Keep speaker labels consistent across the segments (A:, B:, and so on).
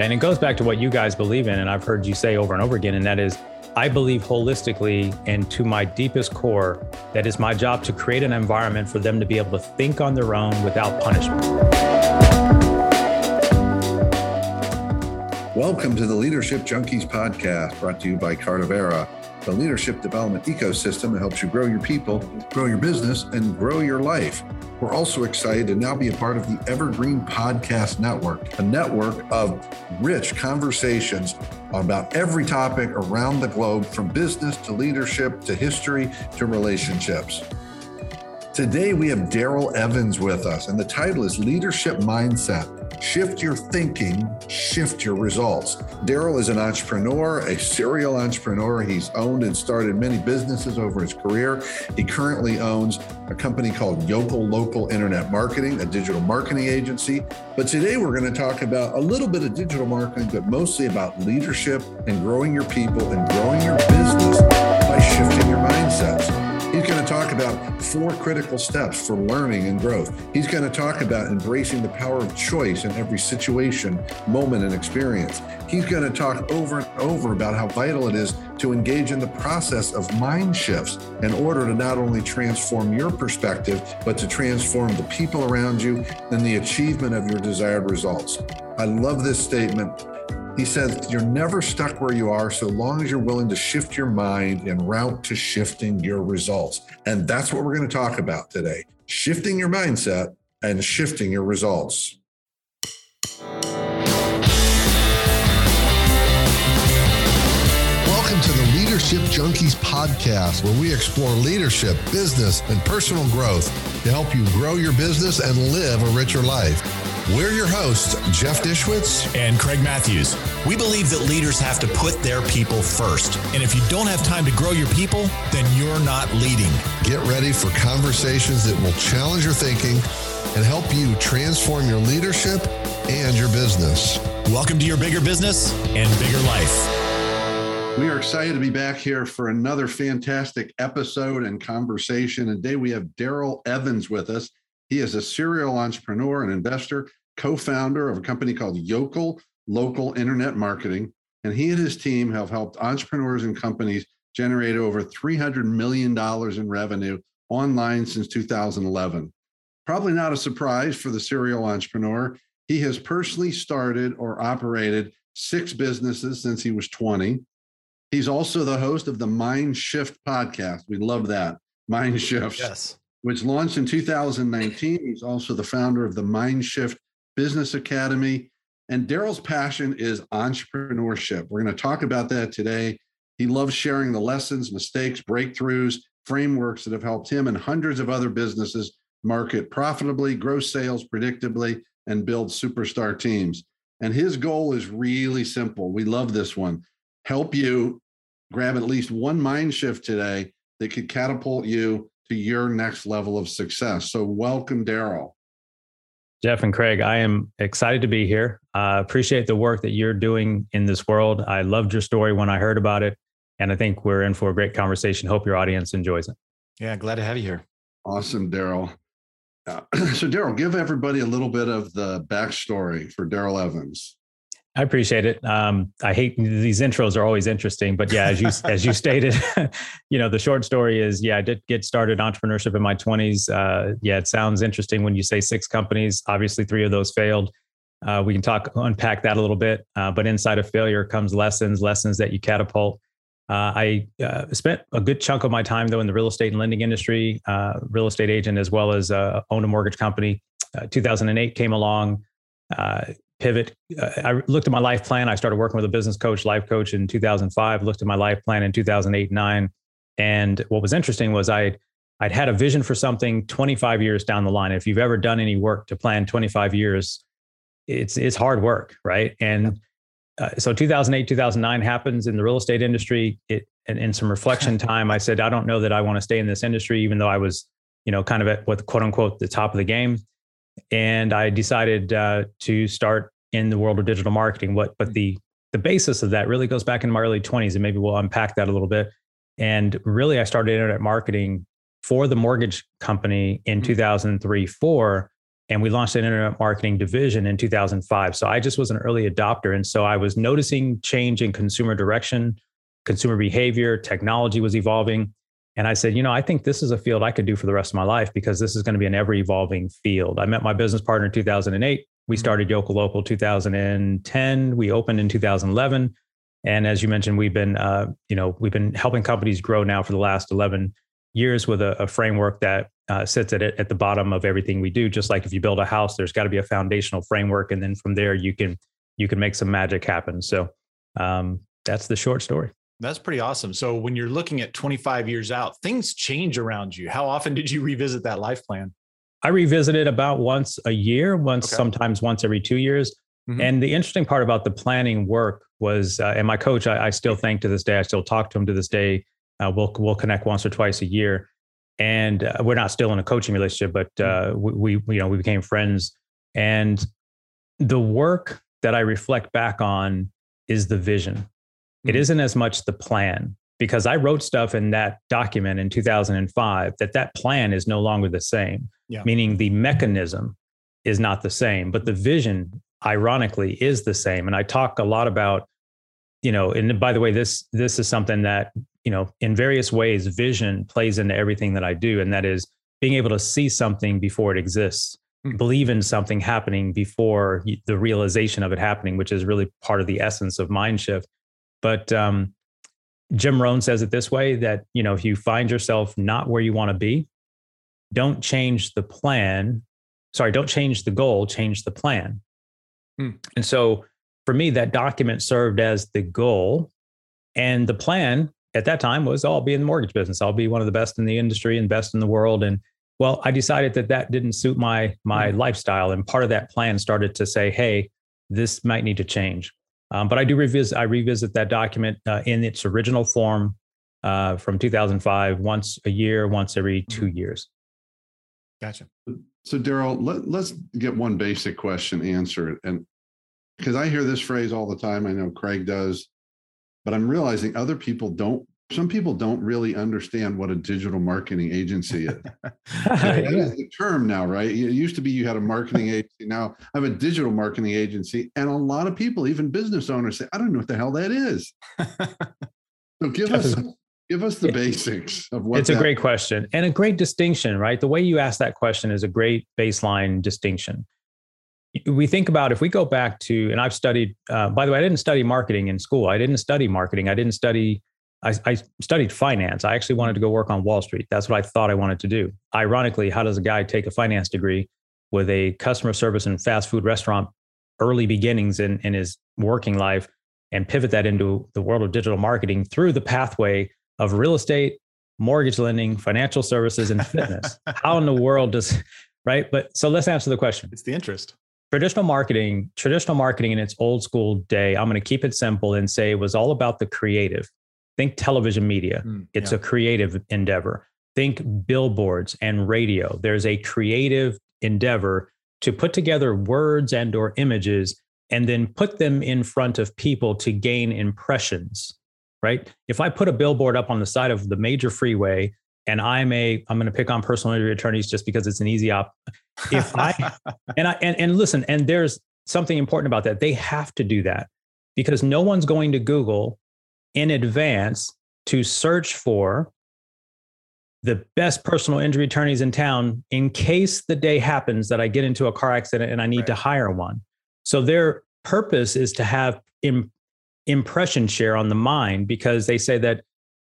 A: And it goes back to what you guys believe in, and I've heard you say over and over again, and that is I believe holistically and to my deepest core that it's my job to create an environment for them to be able to think on their own without punishment.
B: Welcome to the Leadership Junkies podcast brought to you by Cardavera, the leadership development ecosystem that helps you grow your people, grow your business, and grow your life. We're also excited to now be a part of the Evergreen Podcast Network, a network of rich conversations about every topic around the globe, from business to leadership to history to relationships. Today, we have Daryl Evans with us, and the title is Leadership Mindset Shift your thinking, shift your results. Daryl is an entrepreneur, a serial entrepreneur. He's owned and started many businesses over his career. He currently owns a company called Yokel Local Internet Marketing, a digital marketing agency. But today we're going to talk about a little bit of digital marketing, but mostly about leadership and growing your people and growing your business by shifting your mindsets. He's going to talk about four critical steps for learning and growth. He's going to talk about embracing the power of choice in every situation, moment, and experience. He's going to talk over and over about how vital it is to engage in the process of mind shifts in order to not only transform your perspective, but to transform the people around you and the achievement of your desired results. I love this statement he says, You're never stuck where you are so long as you're willing to shift your mind and route to shifting your results. And that's what we're going to talk about today shifting your mindset and shifting your results. Welcome to the Leadership Junkies podcast, where we explore leadership, business, and personal growth to help you grow your business and live a richer life. We're your hosts, Jeff Dishwitz
C: and Craig Matthews. We believe that leaders have to put their people first. And if you don't have time to grow your people, then you're not leading.
B: Get ready for conversations that will challenge your thinking and help you transform your leadership and your business.
C: Welcome to your bigger business and bigger life.
B: We are excited to be back here for another fantastic episode and conversation. And today we have Daryl Evans with us. He is a serial entrepreneur and investor co founder of a company called Yokel Local Internet Marketing. And he and his team have helped entrepreneurs and companies generate over $300 million in revenue online since 2011. Probably not a surprise for the serial entrepreneur. He has personally started or operated six businesses since he was 20. He's also the host of the Mind Shift podcast. We love that. Mind Shift.
C: Yes.
B: Which launched in 2019. He's also the founder of the Mind Shift Business Academy. And Daryl's passion is entrepreneurship. We're going to talk about that today. He loves sharing the lessons, mistakes, breakthroughs, frameworks that have helped him and hundreds of other businesses market profitably, grow sales predictably, and build superstar teams. And his goal is really simple. We love this one. Help you grab at least one mind shift today that could catapult you to your next level of success. So, welcome, Daryl.
A: Jeff and Craig, I am excited to be here. I uh, appreciate the work that you're doing in this world. I loved your story when I heard about it. And I think we're in for a great conversation. Hope your audience enjoys it.
C: Yeah, glad to have you here.
B: Awesome, Daryl. Uh, so, Daryl, give everybody a little bit of the backstory for Daryl Evans.
A: I appreciate it. Um, I hate these intros are always interesting, but yeah, as you as you stated, you know, the short story is yeah, I did get started entrepreneurship in my twenties. Uh, yeah, it sounds interesting when you say six companies. Obviously, three of those failed. Uh, we can talk unpack that a little bit, uh, but inside of failure comes lessons, lessons that you catapult. Uh, I uh, spent a good chunk of my time though in the real estate and lending industry, uh, real estate agent as well as own a mortgage company. 2008 came along pivot. Uh, I looked at my life plan. I started working with a business coach, life coach in 2005. Looked at my life plan in 2008, nine, and what was interesting was I I'd had a vision for something 25 years down the line. If you've ever done any work to plan 25 years, it's it's hard work, right? And uh, so 2008, 2009 happens in the real estate industry. It and in some reflection time, I said, I don't know that I want to stay in this industry, even though I was, you know, kind of at what quote unquote the top of the game and I decided uh, to start in the world of digital marketing. What, but the the basis of that really goes back in my early 20s, and maybe we'll unpack that a little bit. And really, I started internet marketing for the mortgage company in mm-hmm. 2003 4 and we launched an internet marketing division in 2005. So I just was an early adopter. And so I was noticing change in consumer direction, consumer behavior, technology was evolving. And I said, you know, I think this is a field I could do for the rest of my life because this is going to be an ever evolving field. I met my business partner in 2008. We mm-hmm. started Yokel Local 2010. We opened in 2011. And as you mentioned, we've been, uh, you know, we've been helping companies grow now for the last 11 years with a, a framework that uh, sits at at the bottom of everything we do. Just like if you build a house, there's got to be a foundational framework, and then from there you can you can make some magic happen. So um, that's the short story.
C: That's pretty awesome. So when you're looking at 25 years out, things change around you. How often did you revisit that life plan?
A: I revisit it about once a year, once okay. sometimes once every two years. Mm-hmm. And the interesting part about the planning work was, uh, and my coach, I, I, still thank to this day, I still talk to him to this day. Uh, we'll we'll connect once or twice a year, and uh, we're not still in a coaching relationship, but mm-hmm. uh, we, we you know we became friends. And the work that I reflect back on is the vision. Mm-hmm. It isn't as much the plan because I wrote stuff in that document in 2005 that that plan is no longer the same. Yeah. Meaning the mechanism is not the same, but the vision ironically is the same. And I talk a lot about, you know, and by the way, this this is something that, you know, in various ways, vision plays into everything that I do. And that is being able to see something before it exists, mm-hmm. believe in something happening before the realization of it happening, which is really part of the essence of mind shift. But um, Jim Rohn says it this way that, you know, if you find yourself not where you want to be, don't change the plan. Sorry, don't change the goal, change the plan. Hmm. And so for me, that document served as the goal. And the plan at that time was oh, I'll be in the mortgage business. I'll be one of the best in the industry and best in the world. And well, I decided that that didn't suit my my hmm. lifestyle. And part of that plan started to say, hey, this might need to change. Um, but I do revisit I revisit that document uh, in its original form uh, from 2005 once a year, once every two hmm. years.
C: Gotcha.
B: So Daryl, let, let's get one basic question answered, and because I hear this phrase all the time. I know Craig does, but I'm realizing other people don't. Some people don't really understand what a digital marketing agency is. that is the term now, right? It used to be you had a marketing agency. Now I have a digital marketing agency, and a lot of people, even business owners, say, "I don't know what the hell that is." so give us give us the basics of what.
A: It's a great question and a great distinction, right? The way you ask that question is a great baseline distinction we think about if we go back to, and I've studied, uh, by the way, I didn't study marketing in school. I didn't study marketing. I didn't study, I, I, studied finance. I actually wanted to go work on Wall Street. That's what I thought I wanted to do. Ironically, how does a guy take a finance degree with a customer service and fast food restaurant early beginnings in, in his working life and pivot that into the world of digital marketing through the pathway of real estate, mortgage lending, financial services, and fitness? how in the world does, right? But so let's answer the question.
C: It's the interest
A: traditional marketing, traditional marketing in its old school day, I'm going to keep it simple and say it was all about the creative. Think television media. Mm, it's yeah. a creative endeavor. Think billboards and radio. There's a creative endeavor to put together words and or images and then put them in front of people to gain impressions, right? If I put a billboard up on the side of the major freeway and I'm a I'm going to pick on personal injury attorneys just because it's an easy op. If I and I and, and listen, and there's something important about that. They have to do that because no one's going to Google in advance to search for the best personal injury attorneys in town in case the day happens that I get into a car accident and I need right. to hire one. So their purpose is to have Im- impression share on the mind because they say that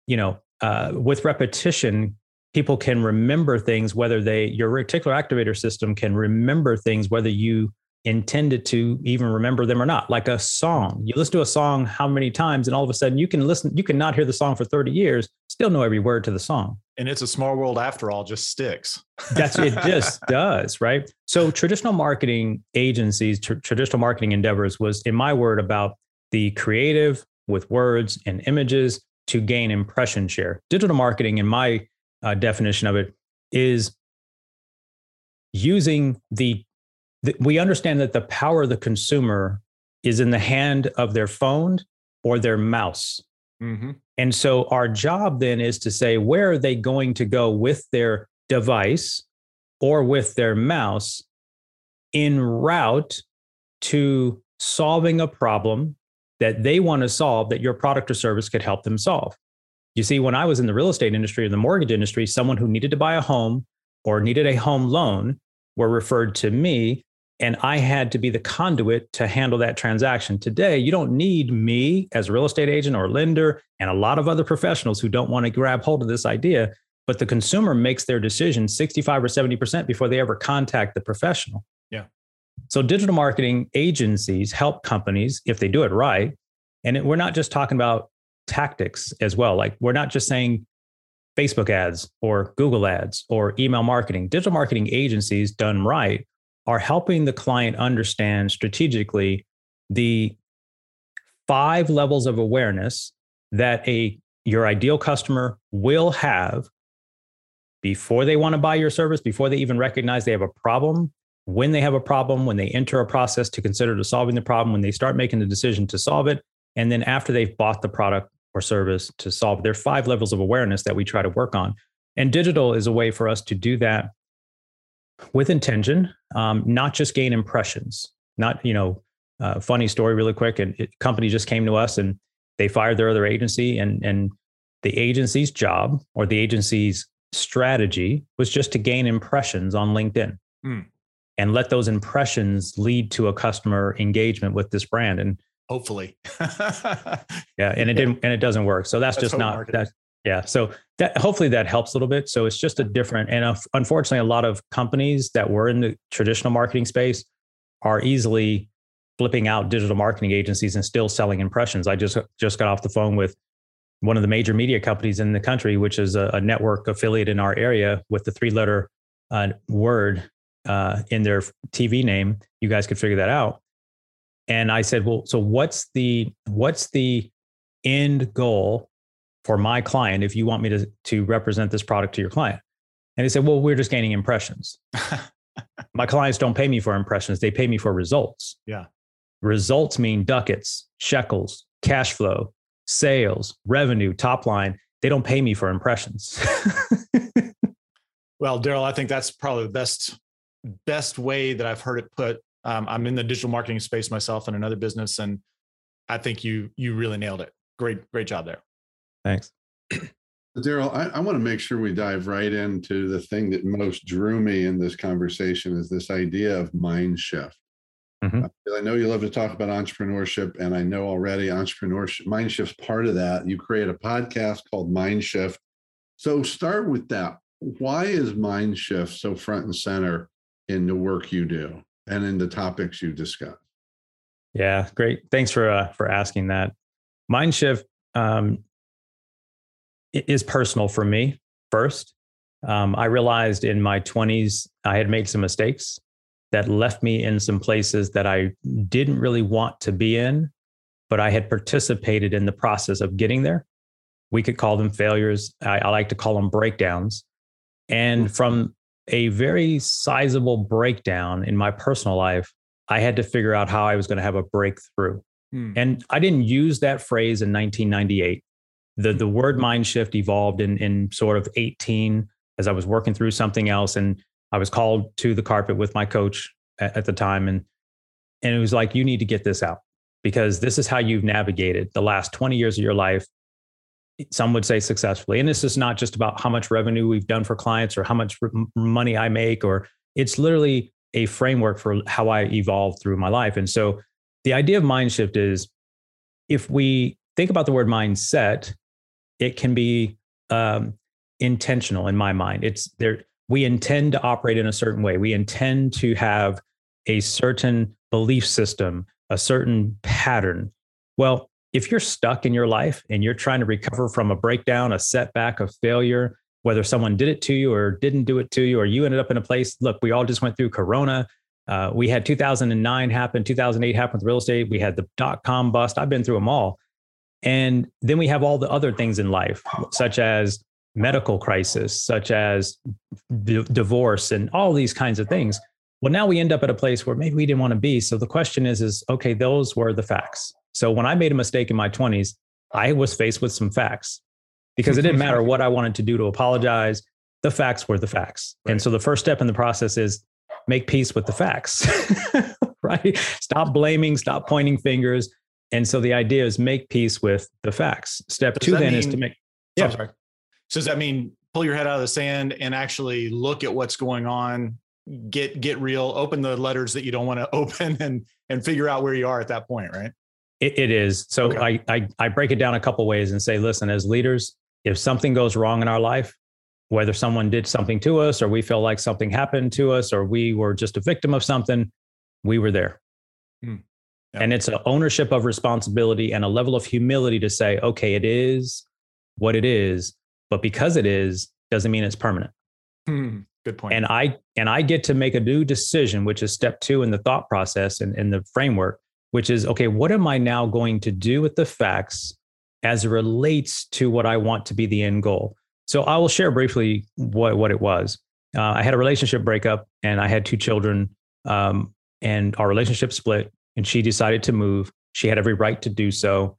A: you know uh, with repetition, people can remember things, whether they, your reticular activator system can remember things, whether you intended to even remember them or not. Like a song, you listen to a song how many times, and all of a sudden you can listen, you can not hear the song for 30 years, still know every word to the song.
C: And it's a small world after all, just sticks.
A: That's it, just does, right? So traditional marketing agencies, tr- traditional marketing endeavors was, in my word, about the creative with words and images to gain impression share. Digital marketing, in my uh, definition of it, is using the, we understand that the power of the consumer is in the hand of their phone or their mouse. Mm-hmm. And so our job then is to say, where are they going to go with their device or with their mouse en route to solving a problem that they want to solve that your product or service could help them solve. You see, when I was in the real estate industry or the mortgage industry, someone who needed to buy a home or needed a home loan were referred to me, and I had to be the conduit to handle that transaction. Today, you don't need me as a real estate agent or lender and a lot of other professionals who don't want to grab hold of this idea, but the consumer makes their decision 65 or 70% before they ever contact the professional.
C: Yeah.
A: So digital marketing agencies help companies if they do it right. And it, we're not just talking about tactics as well. Like we're not just saying Facebook ads or Google ads or email marketing. Digital marketing agencies done right are helping the client understand strategically the five levels of awareness that a your ideal customer will have before they want to buy your service, before they even recognize they have a problem, when they have a problem, when they enter a process to consider to solving the problem, when they start making the decision to solve it, and then after they've bought the product or service to solve. There are five levels of awareness that we try to work on. And digital is a way for us to do that with intention, um, not just gain impressions. Not, you know, uh, funny story really quick. And a company just came to us and they fired their other agency and, and the agency's job or the agency's strategy was just to gain impressions on LinkedIn. Mm. And let those impressions lead to a customer engagement with this brand. And
C: hopefully.
A: yeah, and it didn't, and it doesn't work. So that's, that's just not that. Yeah, so that hopefully that helps a little bit. So it's just a different, and unfortunately, a lot of companies that were in the traditional marketing space are easily flipping out digital marketing agencies and still selling impressions. I just just got off the phone with one of the major media companies in the country, which is a, a network affiliate in our area with the three letter uh, word uh, in their TV name. You guys could figure that out and I said, well, so what's the what's the end goal for my client if you want me to to represent this product to your client? And he said, well, we're just gaining impressions. my clients don't pay me for impressions; they pay me for results.
C: Yeah,
A: results mean ducats, shekels, cash flow, sales, revenue, top line. They don't pay me for impressions.
C: well, Daryl, I think that's probably the best best way that I've heard it put um, I'm in the digital marketing space myself in another business, and I think you you really nailed it. Great, great job there.
A: Thanks.
B: Daryl, I, I want to make sure we dive right into the thing that most drew me in this conversation is this idea of mind shift. Mm-hmm. I know you love to talk about entrepreneurship, and I know already entrepreneurship, mind shift's part of that. You create a podcast called Mind Shift. So start with that. Why is mind shift so front and center in the work you do? and in the topics you discuss.
A: Yeah, great. Thanks for uh, for asking that. Mindshift um, is personal for me first. Um, I realized in my 20s I had made some mistakes that left me in some places that I didn't really want to be in, but I had participated in the process of getting there. We could call them failures. I, I like to call them breakdowns. And mm. from a very sizable breakdown in my personal life, I had to figure out how I was going to have a breakthrough. Hmm. And I didn't use that phrase in 1998. The, the word mind shift evolved in, in sort of 18 as I was working through something else. And I was called to the carpet with my coach at, at the time. And, and it was like, you need to get this out because this is how you've navigated the last 20 years of your life some would say successfully. And this is not just about how much revenue we've done for clients or how much money I make, or it's literally a framework for how I evolve through my life. And so the idea of mind shift is if we think about the word mindset, it can be um, intentional in my mind. It's there. We intend to operate in a certain way. We intend to have a certain belief system, a certain pattern. Well, if you're stuck in your life and you're trying to recover from a breakdown, a setback, a failure, whether someone did it to you or didn't do it to you, or you ended up in a place, look, we all just went through Corona. Uh, we had 2009 happen, 2008 happen with real estate. We had the dot com bust. I've been through them all. And then we have all the other things in life, such as medical crisis, such as d- divorce, and all these kinds of things. Well, now we end up at a place where maybe we didn't want to be. So the question is, is okay, those were the facts. So when I made a mistake in my 20s, I was faced with some facts because it didn't matter what I wanted to do to apologize. The facts were the facts. Right. And so the first step in the process is make peace with the facts, right? Stop blaming, stop pointing fingers. And so the idea is make peace with the facts. Step does two then mean, is to make.
C: Yeah. sorry. So does that mean pull your head out of the sand and actually look at what's going on, get get real, open the letters that you don't want to open, and and figure out where you are at that point, right?
A: it, it is. So okay. I, I I break it down a couple ways and say, listen, as leaders, if something goes wrong in our life, whether someone did something to us or we feel like something happened to us or we were just a victim of something, we were there. Hmm. And it's an ownership of responsibility and a level of humility to say, okay, it is what it is, but because it is, doesn't mean it's permanent.
C: Hmm. Good point.
A: And I and I get to make a new decision, which is step two in the thought process and in the framework, which is okay, what am I now going to do with the facts as it relates to what I want to be the end goal? So I will share briefly what, what it was. Uh, I had a relationship breakup and I had two children, um, and our relationship split, and she decided to move. She had every right to do so.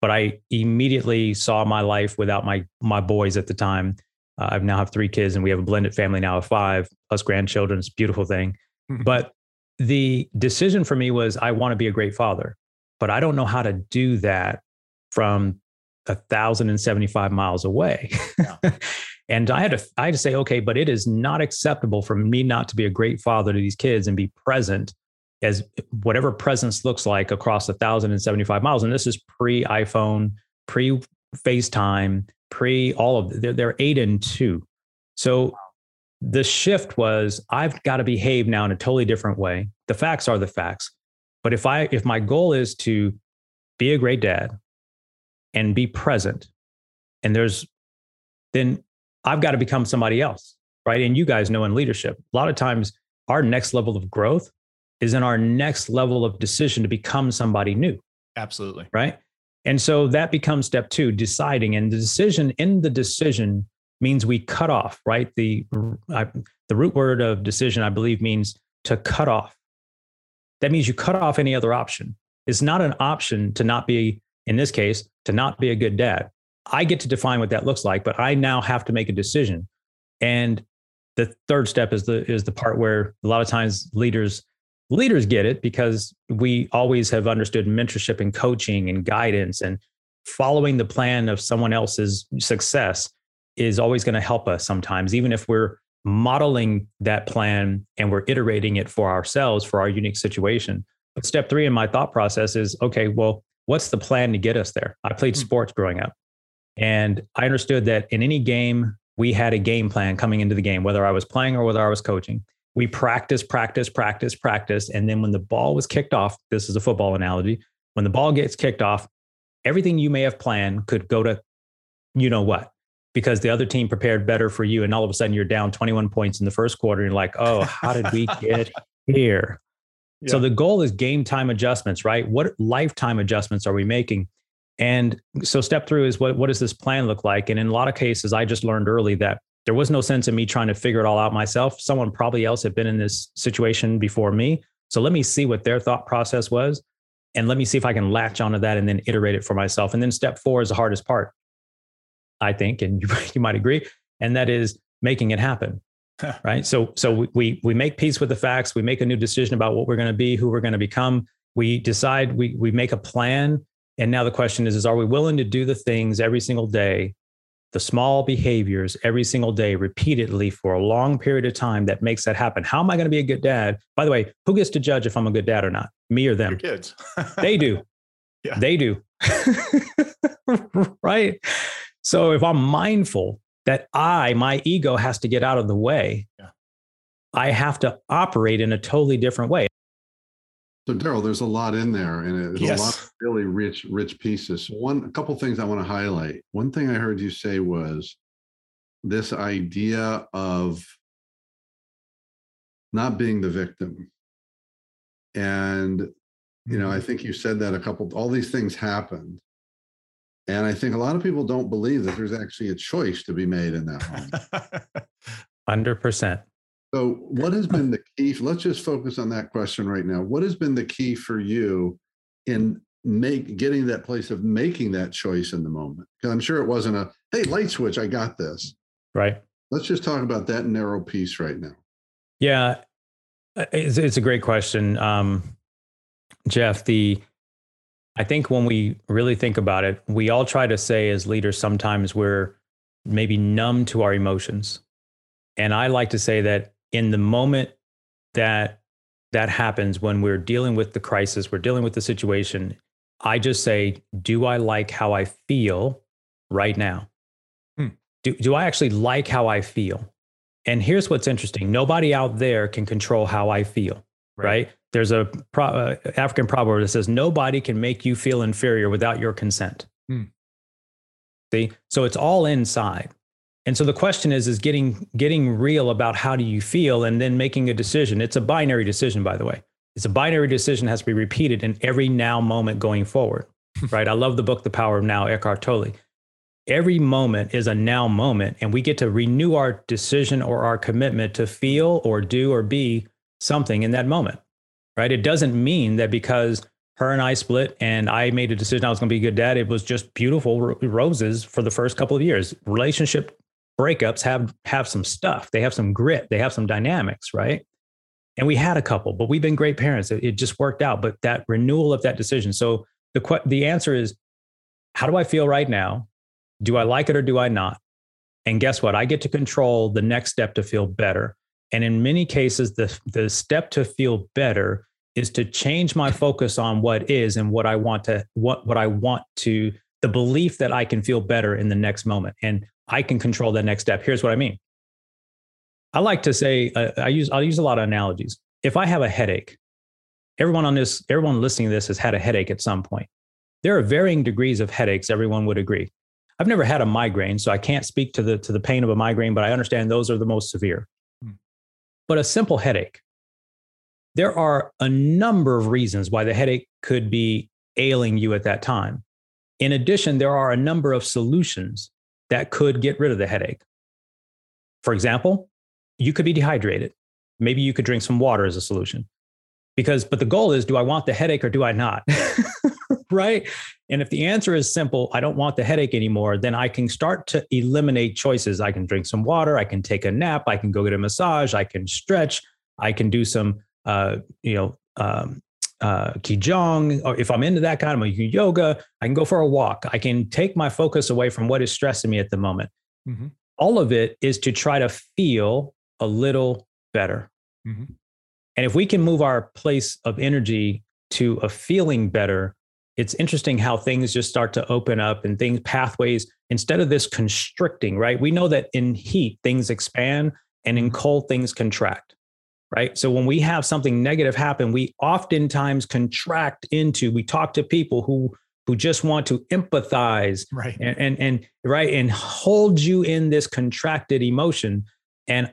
A: But I immediately saw my life without my my boys at the time. Uh, I now have three kids, and we have a blended family now of five plus grandchildren. It's a beautiful thing. Mm-hmm. But the decision for me was I want to be a great father, but I don't know how to do that from a 1,075 miles away. Yeah. and I had to I had to say, okay, but it is not acceptable for me not to be a great father to these kids and be present as whatever presence looks like across 1,075 miles. And this is pre iPhone, pre FaceTime, pre all of they're, they're eight and two. So the shift was I've got to behave now in a totally different way. The facts are the facts. But if I if my goal is to be a great dad, and be present. And there's then I've got to become somebody else, right? And you guys know in leadership, a lot of times our next level of growth is in our next level of decision to become somebody new.
C: Absolutely.
A: Right. And so that becomes step two, deciding. And the decision in the decision means we cut off, right? The, I, the root word of decision, I believe, means to cut off. That means you cut off any other option. It's not an option to not be in this case, to not be a good dad. I get to define what that looks like, but I now have to make a decision. And the third step is the is the part where a lot of times leaders leaders get it because we always have understood mentorship and coaching and guidance and following the plan of someone else's success is always going to help us sometimes even if we're modeling that plan and we're iterating it for ourselves for our unique situation but step 3 in my thought process is okay well what's the plan to get us there? I played hmm. sports growing up. And I understood that in any game, we had a game plan coming into the game, whether I was playing or whether I was coaching. We practice, practice, practice, practice. And then when the ball was kicked off, this is a football analogy, when the ball gets kicked off, everything you may have planned could go to you know what, because the other team prepared better for you. And all of a sudden you're down 21 points in the first quarter. And you're like, oh, how did we get here? So the goal is game time adjustments, right? What lifetime adjustments are we making? And so step through is what, what does this plan look like? And in a lot of cases, I just learned early that there was no sense in me trying to figure it all out myself. Someone probably else had been in this situation before me. So let me see what their thought process was. And let me see if I can latch onto that and then iterate it for myself. And then step four is the hardest part, I think, and you, you might agree. And that is making it happen. right so so we we make peace with the facts we make a new decision about what we're going to be who we're going to become we decide we we make a plan and now the question is is are we willing to do the things every single day the small behaviors every single day repeatedly for a long period of time that makes that happen how am i going to be a good dad by the way who gets to judge if i'm a good dad or not me or them
C: Your kids
A: they do yeah. they do right so if i'm mindful that I, my ego has to get out of the way. Yeah. I have to operate in a totally different way.
B: So Daryl, there's a lot in there, and it's yes. a lot of really rich, rich pieces. One, a couple things I want to highlight. One thing I heard you say was this idea of not being the victim, and you know, I mm-hmm. think you said that a couple. All these things happened, and I think a lot of people don't believe that there's actually a choice to be made in that moment.
A: 100%.
B: So, what has been the key? Let's just focus on that question right now. What has been the key for you in make getting that place of making that choice in the moment? Because I'm sure it wasn't a hey, light switch, I got this.
A: Right.
B: Let's just talk about that narrow piece right now.
A: Yeah. Uh, it's, it's a great question, um, Jeff. The I think when we really think about it, we all try to say as leaders sometimes we're maybe numb to our emotions, and I like to say that in the moment that that happens when we're dealing with the crisis, we're dealing with the situation. I just say, do I like how I feel right now? Hmm. Do, do I actually like how I feel? And here's what's interesting nobody out there can control how I feel, right? right? There's a pro, uh, African proverb that says, nobody can make you feel inferior without your consent. Hmm. See? So it's all inside. And so the question is, is getting getting real about how do you feel and then making a decision. It's a binary decision, by the way. It's a binary decision has to be repeated in every now moment going forward. right. I love the book The Power of Now, Eckhart Tolle. Every moment is a now moment, and we get to renew our decision or our commitment to feel or do or be something in that moment. Right. It doesn't mean that because her and I split and I made a decision I was going to be a good dad, it was just beautiful roses for the first couple of years. Relationship breakups have have some stuff. They have some grit. They have some dynamics, right? And we had a couple, but we've been great parents. It, it just worked out. But that renewal of that decision. So the the answer is, how do I feel right now? Do I like it or do I not? And guess what? I get to control the next step to feel better. And in many cases, the the step to feel better is to change my focus on what is and what I want to what what I want to the belief that I can feel better in the next moment. And I can control that next step. Here's what I mean. I like to say, uh, I use, I'll use a lot of analogies. If I have a headache, everyone on this, everyone listening to this has had a headache at some point. There are varying degrees of headaches, everyone would agree. I've never had a migraine, so I can't speak to the, to the pain of a migraine, but I understand those are the most severe. Hmm. But a simple headache, there are a number of reasons why the headache could be ailing you at that time. In addition, there are a number of solutions that could get rid of the headache. For example, you could be dehydrated. Maybe you could drink some water as a solution. Because, but the goal is do I want the headache or do I not? right? And if the answer is simple, I don't want the headache anymore, then I can start to eliminate choices. I can drink some water, I can take a nap, I can go get a massage, I can stretch, I can do some, uh, you know, um, uh, qigong, or if I'm into that kind of yoga, I can go for a walk. I can take my focus away from what is stressing me at the moment. Mm-hmm. All of it is to try to feel a little better. Mm-hmm. And if we can move our place of energy to a feeling better, it's interesting how things just start to open up and things pathways instead of this constricting, right? We know that in heat things expand and in mm-hmm. cold things contract right? So when we have something negative happen, we oftentimes contract into, we talk to people who who just want to empathize
C: right.
A: and, and and right and hold you in this contracted emotion. And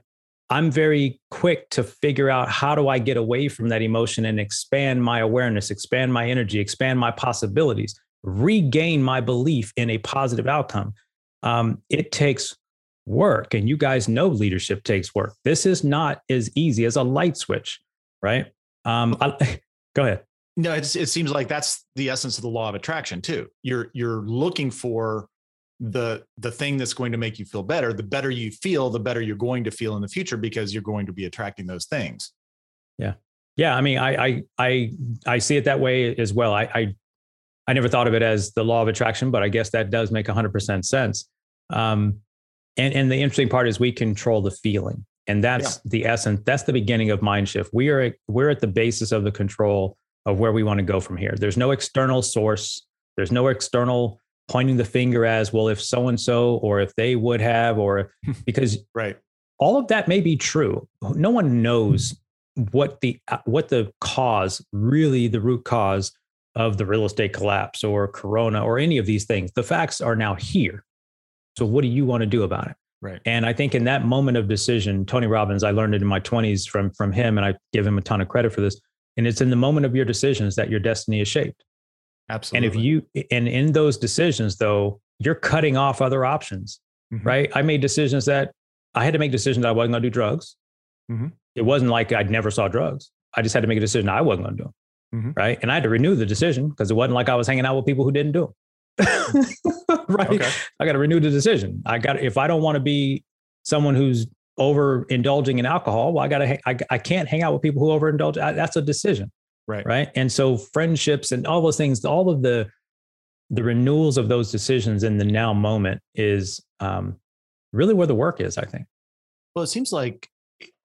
A: i'm very quick to figure out how do i get away from that emotion and expand my awareness expand my energy expand my possibilities regain my belief in a positive outcome. Um, it takes work. And you guys know leadership takes work. This is not as easy as a light switch, right? Um, I, go ahead.
C: No, it seems like that's the essence of the law of attraction too. You're you're looking for the the thing that's going to make you feel better. The better you feel, the better you're going to feel in the future because you're going to be attracting those things.
A: Yeah, yeah. I mean, I I I I see it that way as well. I I, I never thought of it as the law of attraction, but I guess that does make 100% sense. Um, and and the interesting part is we control the feeling, and that's yeah. the essence. That's the beginning of mind shift. We are we're at the basis of the control of where we want to go from here. There's no external source. There's no external pointing the finger as well if so and so or if they would have or because
C: right
A: all of that may be true no one knows what the what the cause really the root cause of the real estate collapse or corona or any of these things the facts are now here so what do you want to do about it?
C: Right.
A: And I think in that moment of decision, Tony Robbins, I learned it in my 20s from from him, and I give him a ton of credit for this. And it's in the moment of your decisions that your destiny is shaped.
C: Absolutely.
A: And if you and in those decisions, though, you're cutting off other options. Mm-hmm. Right. I made decisions that I had to make decisions that I wasn't going to do drugs. Mm-hmm. It wasn't like I never saw drugs. I just had to make a decision I wasn't going to do them. Mm-hmm. Right. And I had to renew the decision because it wasn't like I was hanging out with people who didn't do them. right? Okay. I got to renew the decision. I got if I don't want to be someone who's over indulging in alcohol, well, I gotta, I, I can't hang out with people who overindulge. I, that's a decision,
C: Right.
A: right? And so friendships and all those things, all of the the renewals of those decisions in the now moment is um, really where the work is. I think.
C: Well, it seems like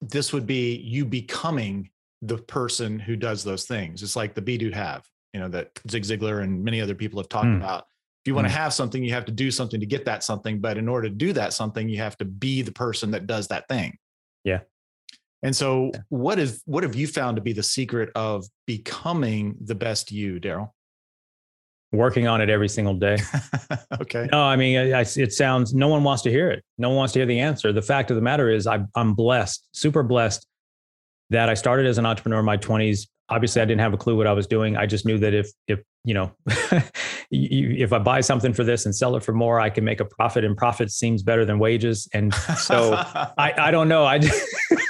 C: this would be you becoming the person who does those things. It's like the be do have, you know, that Zig Ziglar and many other people have talked
A: Mm.
C: about. If you want to
A: Mm.
C: have something, you have to do something to get that something. But in order to do that something, you have to be the person that does that thing.
A: Yeah.
C: And so,
A: Yeah.
C: what is what have you found to be the secret of becoming the best you, Daryl?
A: Working on it every single day.
C: okay.
A: No, I mean, I, I- it sounds. No one wants to hear it. No one wants to hear the answer. The fact of the matter is, I, I'm blessed, super blessed, that I started as an entrepreneur in my 20s. Obviously, I didn't have a clue what I was doing. I just knew that if, if you know, you- if I buy something for this and sell it for more, I can make a profit, and profit seems better than wages. And so, I, I don't know. I just,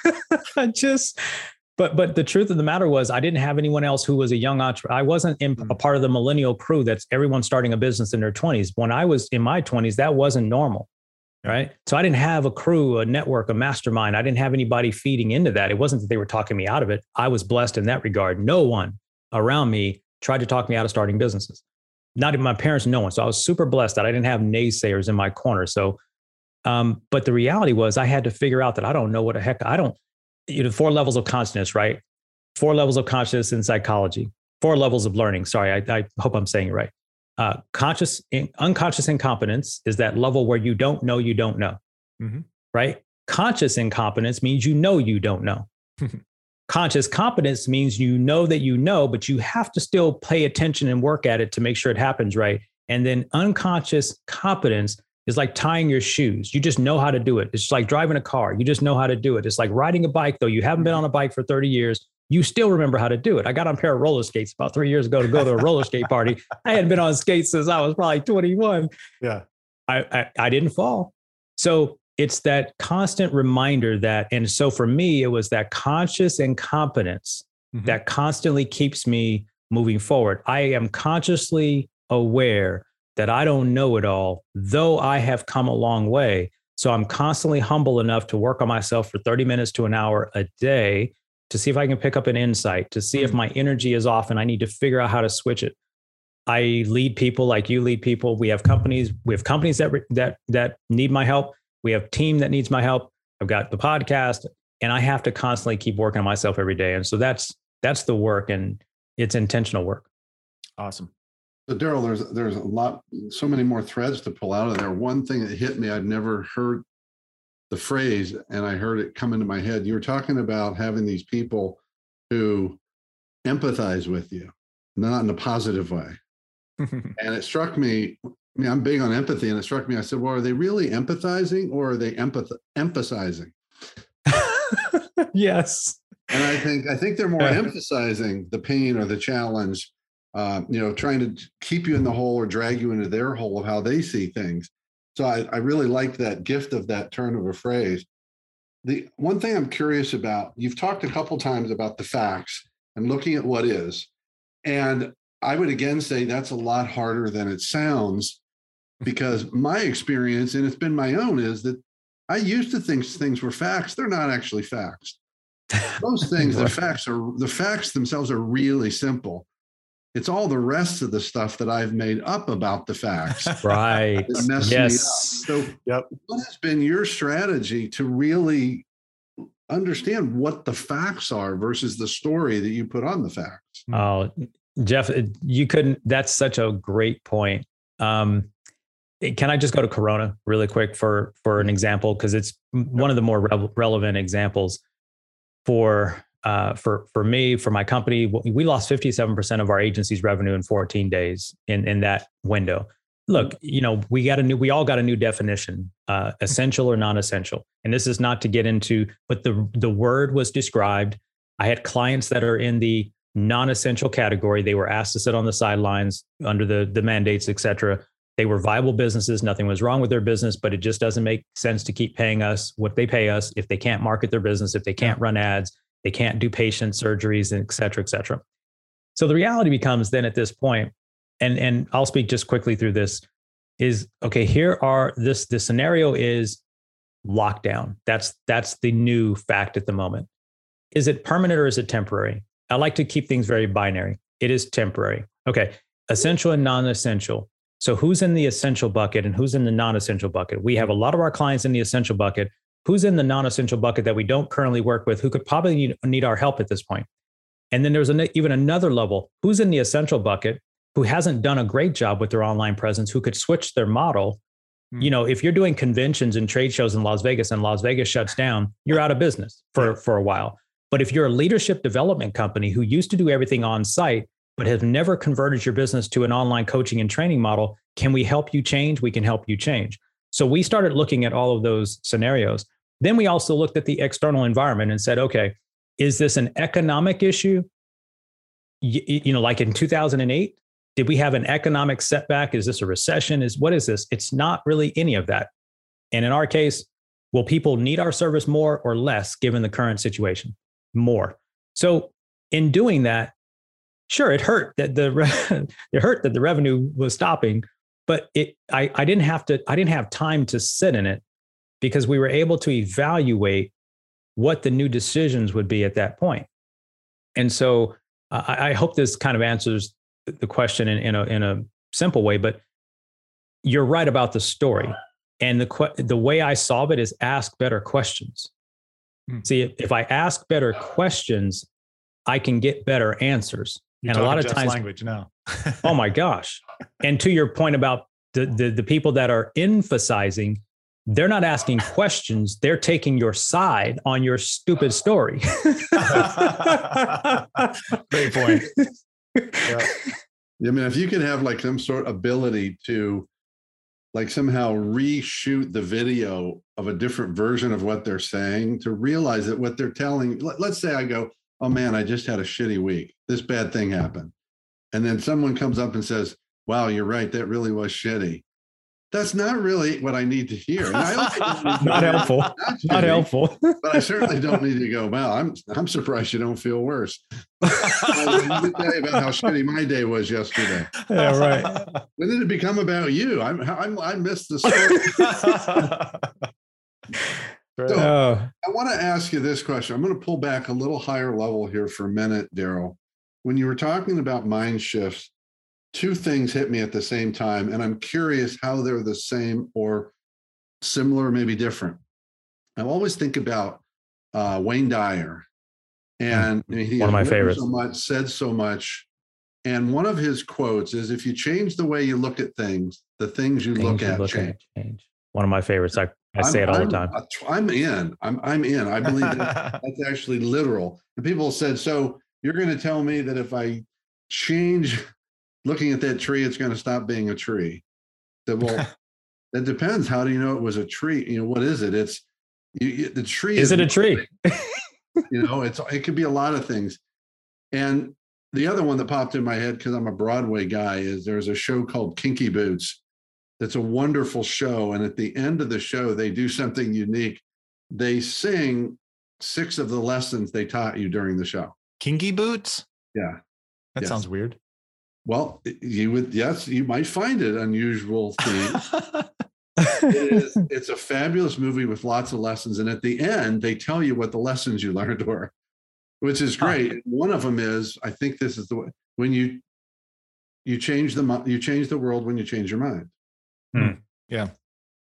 A: I just, but but the truth of the matter was, I didn't have anyone else who was a young entrepreneur. I wasn't in, a
C: Mm.
A: part of the millennial crew that's everyone starting a business in their 20s. When I was in my 20s, that wasn't normal. Right. So I didn't have a crew, a network, a mastermind. I didn't have anybody feeding into that. It wasn't that they were talking me out of it. I was blessed in that regard. No one around me tried to talk me out of starting businesses. Not even my parents, no one. So I was super blessed that I didn't have naysayers in my corner. So, um, but the reality was I had to figure out that I don't know what the heck I don't, you know, four levels of consciousness, right? Four levels of consciousness in psychology, four levels of learning. Sorry, I, I hope I'm saying it right. Uh, conscious, unconscious incompetence is that level where you don't know you don't know,
C: Mhm.
A: right? Conscious incompetence means you know you don't know. Conscious competence means you know that you know, but you have to still pay attention and work at it to make sure it happens right. And then unconscious competence is like tying your shoes. You just know how to do it. It's like driving a car. You just know how to do it. It's like riding a bike, though. You haven't been on a bike for 30 years. You still remember how to do it. I got on a pair of roller skates about three years ago to go to a roller skate party. I hadn't been on skates since I was probably 21.
C: yeah.
A: I, I, I didn't fall. So it's that constant reminder that, and so for me, it was that conscious incompetence
C: Mhm.
A: that constantly keeps me moving forward. I am consciously aware that I don't know it all, though I have come a long way. So I'm constantly humble enough to work on myself for 30 minutes to an hour a day to see if I can pick up an insight, to see if
C: Mm.
A: my energy is off and I need to figure out how to switch it. I lead people like you lead people. We have companies, we have companies that that that need my help. We have team that needs my help. I've got the podcast and I have to constantly keep working on myself every day. And so that's that's the work and it's intentional work.
C: Awesome.
B: So Daryl, there's there's a lot, so many more threads to pull out of there. One thing that hit me, I'd never heard the phrase, and I heard it come into my head. You were talking about having these people who empathize with you, not in a positive way. And it struck me. I mean, I'm big on empathy, and it struck me. I said, "Well, are they really empathizing, or are they empath- emphasizing?"
A: yes.
B: And I think I think they're more
A: Yeah.
B: emphasizing the pain or the challenge, uh, you know, trying to keep you in the hole or drag you into their hole of how they see things. So I, I really like that gift of that turn of a phrase. The one thing I'm curious about, you've talked a couple times about the facts and looking at what is, and I would again say that's a lot harder than it sounds, because my experience, and it's been my own, is that I used to think things were facts. They're not actually facts most things the facts are the facts themselves are really simple it's all the rest of the stuff that i've made up about the facts
A: Right.
B: that mess me
A: yes.
B: up so
C: Yep.
B: what has been your strategy to really understand what the facts are versus the story that you put on the facts
A: Oh, Jeff, you couldn't. That's such a great point. Um, can I just go to Corona really quick for for an example because it's one of the more rev- relevant examples for uh, for for me for my company. We lost fifty seven percent of our agency's revenue in fourteen days in in that window. Look, you know, we got a new. We all got a new definition: uh, essential or non-essential. And this is not to get into, but the the word was described. I had clients that are in the non-essential category. They were asked to sit on the sidelines under the the mandates, et cetera. They were viable businesses. Nothing was wrong with their business, but it just doesn't make sense to keep paying us what they pay us if they can't market their business, if they can't run ads, they can't do patient surgeries, and et cetera, et cetera. So the reality becomes then at this point, and and I'll speak just quickly through this, is okay, here are this the scenario is lockdown. That's that's the new fact at the moment. Is it permanent or is it temporary? I like to keep things very binary. It is temporary. Okay, essential and non-essential. So who's in the essential bucket and who's in the non-essential bucket? We have a lot of our clients in the essential bucket. Who's in the non-essential bucket that we don't currently work with? Who could probably need, need our help at this point? And then there's an, even another level. Who's in the essential bucket? Who hasn't done a great job with their online presence? Who could switch their model hmm. you know if you're doing conventions and trade shows in las vegas and las vegas shuts down you're out of business for for a while but if you're a leadership development company who used to do everything on site but have never converted your business to an online coaching and training model can we help you change we can help you change so we started looking at all of those scenarios then we also looked at the external environment and said okay is this an economic issue you, you know like in 2008 did we have an economic setback? Is this a recession? Is what is this? It's not really any of that. And in our case, will people need our service more or less given the current situation? More. So in doing that, sure, it hurt that the it hurt that the revenue was stopping, but it I, I didn't have to I didn't have time to sit in it because we were able to evaluate what the new decisions would be at that point. And so I, I hope this kind of answers the question in, in a in a simple way, but you're right about the story. And the the way I solve it is ask better questions. Hmm. See, if, if I ask better questions, I can get better answers.
C: You're and a lot of times, language now.
A: oh my gosh! And to your point about the, the the people that are emphasizing, they're not asking questions; they're taking your side on your stupid story.
C: Great point
B: yeah. I mean, if you can have like some sort of ability to like somehow reshoot the video of a different version of what they're saying to realize that what they're telling, let, let's say I go, oh man, I just had a shitty week. This bad thing happened. And then someone comes up and says, wow, you're right. That really was shitty that's not really what I need to hear.
A: not, helpful. Not, not helpful.
B: but I certainly don't need to go. Well, I'm I'm surprised you don't feel worse. Let me tell you about how shitty my day was yesterday.
A: Yeah, right.
B: When did it become about you? I'm, I'm I missed the story. So oh. I want to ask you this question. I'm going to pull back a little higher level here for a minute, Daryl. When you were talking about mind shifts, two things hit me at the same time, and I'm curious how they're the same or similar, maybe different. I always think about uh, Wayne Dyer, and
A: he one of my favorites.
B: So much, said so much, and one of his quotes is, "If you change the way you look at things, the things you things look, you at, look change. at, change."
A: One of my favorites. I, I say it all
B: I'm,
A: the time.
B: Uh, I'm in. I'm I'm in. I believe that that's actually literal. And people said, "So you're going to tell me that if I change looking at that tree, it's going to stop being a tree. That well, that depends. How do you know it was a tree? You know, what is it? It's you, the tree.
A: Is, is it a tree?
B: you know, it's it could be a lot of things. And the other one that popped in my head because I'm a Broadway guy is there's a show called Kinky Boots. That's a wonderful show, and at the end of the show, they do something unique. They sing six of the lessons they taught you during the show.
C: Kinky Boots.
B: Yeah,
C: that yes. sounds weird.
B: Well, you would yes, you might find it unusual theme. it is, it's a fabulous movie with lots of lessons, and at the end, they tell you what the lessons you learned were, which is great. One of them is, I think this is the way when you you change the you change the world when you change your mind.
C: Hmm. Yeah.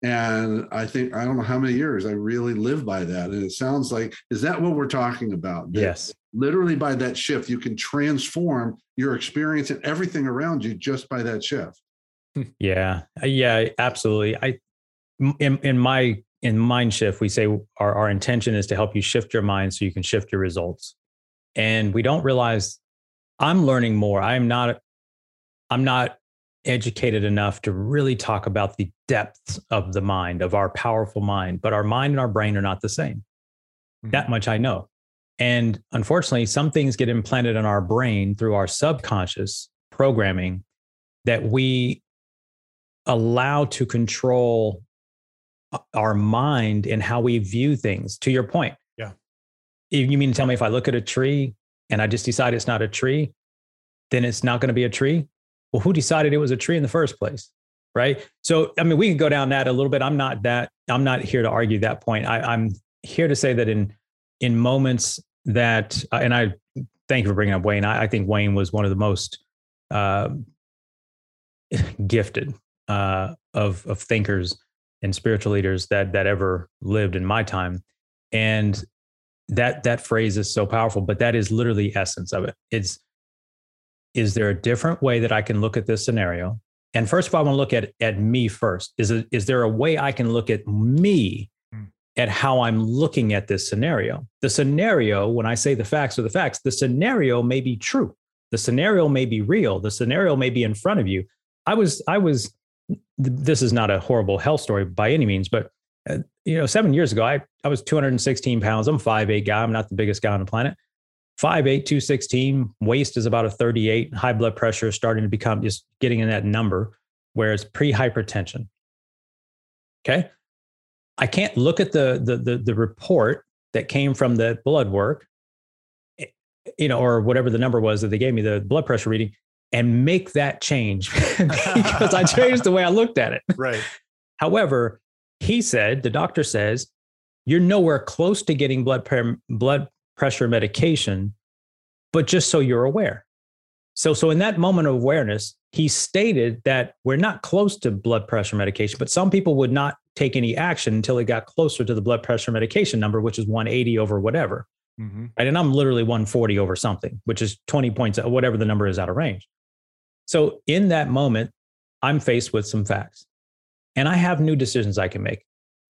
B: And I think I don't know how many years I really live by that. And it sounds like, is that what we're talking about?
A: That yes.
B: Literally by that shift, you can transform your experience and everything around you just by that shift.
A: Yeah. Uh, yeah, absolutely. I in in my in mind shift, we say our, our intention is to help you shift your mind so you can shift your results. And we don't realize I'm learning more. I'm not I'm not educated enough to really talk about the depths of the mind, of our powerful mind, but our mind and our brain are not the same. Mm-hmm. That much I know. And unfortunately, some things get implanted in our brain through our subconscious programming that we allow to control our mind and how we view things. To your point.
C: Yeah.
A: You mean to tell me if I look at a tree and I just decide it's not a tree, then it's not going to be a tree? Well, who decided it was a tree in the first place? right? So, I mean, we can go down that a little bit. I'm not that. I'm not here to argue that point. I, I'm here to say that in in moments that, uh, and I thank you for bringing up Wayne. I, I think Wayne was one of the most uh, gifted uh, of of thinkers and spiritual leaders that that ever lived in my time, and that that phrase is so powerful. But that is literally essence of it. It's is there a different way that I can look at this scenario? And first of all, I want to look at at me first. Is it, is there a way I can look at me at how I'm looking at this scenario. The scenario, when I say the facts are the facts, the scenario may be true. The scenario may be real. The scenario may be in front of you. I was, I was, this is not a horrible health story by any means, but uh, you know, seven years ago, I, I was 216 pounds. I'm 5'8 guy. I'm not the biggest guy on the planet. 5'8, 216, waist is about a 38. High blood pressure is starting to become just getting in that number where it's pre hypertension. Okay. I can't look at the, the the the, report that came from the blood work, eh, you know, or whatever the number was that they gave me, the blood pressure reading, and make that change because I changed the way I looked at it.
C: Right.
A: However, he said, the doctor says, you're nowhere close to getting blood blood pressure medication, but just so you're aware. So, so in that moment of awareness, he stated that we're not close to blood pressure medication, but some people would not take any action until it got closer to the blood pressure medication number, which is 180 over whatever. Mm-hmm. Right. And I'm literally 140 over something, which is 20 points, whatever the number is out of range. So in that moment, I'm faced with some facts and I have new decisions I can make.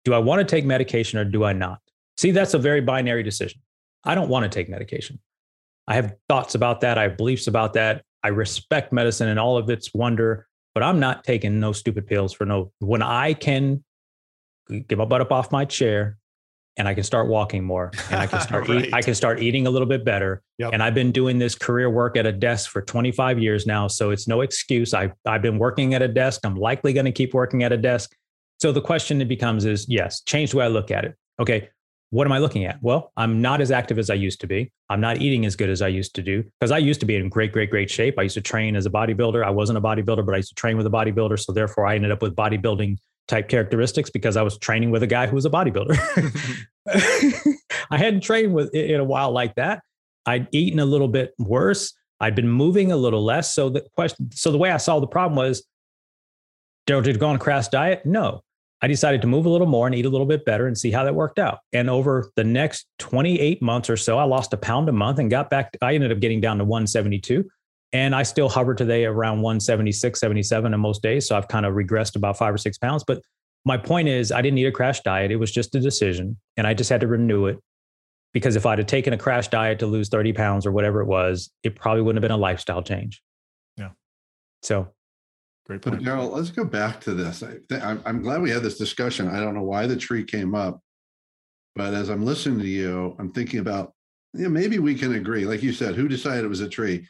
A: Do I want to take medication or do I not? See, that's a very binary decision. I don't want to take medication. I have thoughts about that. I have beliefs about that. I respect medicine and all of its wonder, but I'm not taking no stupid pills for no. When I can get my butt up off my chair and I can start walking more and I can start right. eat, I can start eating a little bit better. Yep. And I've been doing this career work at a desk for 25 years now, so it's no excuse. I I've been working at a desk. I'm likely going to keep working at a desk. So the question it becomes is, yes, change the way I look at it. Okay, what am I looking at? Well, I'm not as active as I used to be. I'm not eating as good as I used to do because I used to be in great, great, great shape. I used to train as a bodybuilder. I wasn't a bodybuilder, but I used to train with a bodybuilder. So therefore, I ended up with bodybuilding type characteristics because I was training with a guy who was a bodybuilder. I hadn't trained with in a while like that. I'd eaten a little bit worse. I'd been moving a little less. So the question, so the way I solved the problem was, did I go on a crash diet? No. I decided to move a little more and eat a little bit better and see how that worked out. And over the next 28 months or so, I lost a pound a month and got back. I ended up getting down to 172. And I still hover today around 176, 77 on most days. So I've kind of regressed about five or six pounds. But my point is, I didn't need a crash diet. It was just a decision. And I just had to renew it because if I'd have taken a crash diet to lose 30 pounds or whatever it was, it probably wouldn't have been a lifestyle change.
C: Yeah.
A: So
B: Great point. But Daryl, let's go back to this. I, I'm glad we had this discussion. I don't know why the tree came up, but as I'm listening to you, I'm thinking about, yeah, maybe we can agree. Like you said, who decided it was a tree?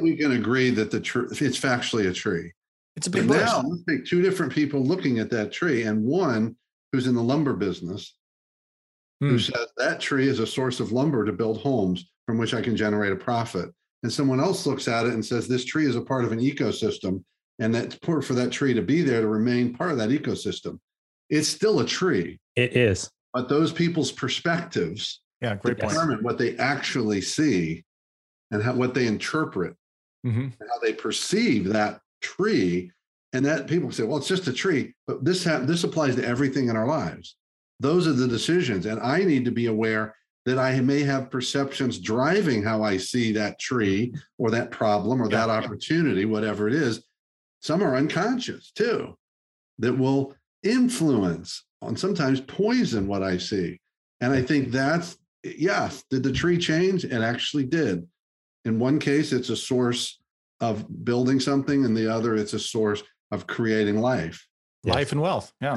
B: we can agree that the tree, it's factually a tree.
C: It's a big
B: but now let's take two different people looking at that tree, and one who's in the lumber business, hmm. who says that tree is a source of lumber to build homes from which I can generate a profit. And someone else looks at it and says this tree is a part of an ecosystem and that's important for that tree to be there to remain part of that ecosystem. It's still a tree.
A: It is.
B: But those people's perspectives
C: yeah, great
B: determine point. what they actually see and how, what they interpret mm-hmm. and how they perceive that tree. And that people say, well, it's just a tree, but this ha- this applies to everything in our lives. Those are the decisions, and I need to be aware that I may have perceptions driving how I see that tree or that problem or yeah. that opportunity, whatever it is, some are unconscious too, that will influence and sometimes poison what I see. And I think that's, yes, did the tree change? It actually did. In one case, it's a source of building something, and the other, it's a source of creating life.
C: Yes. Life and wealth. Yeah.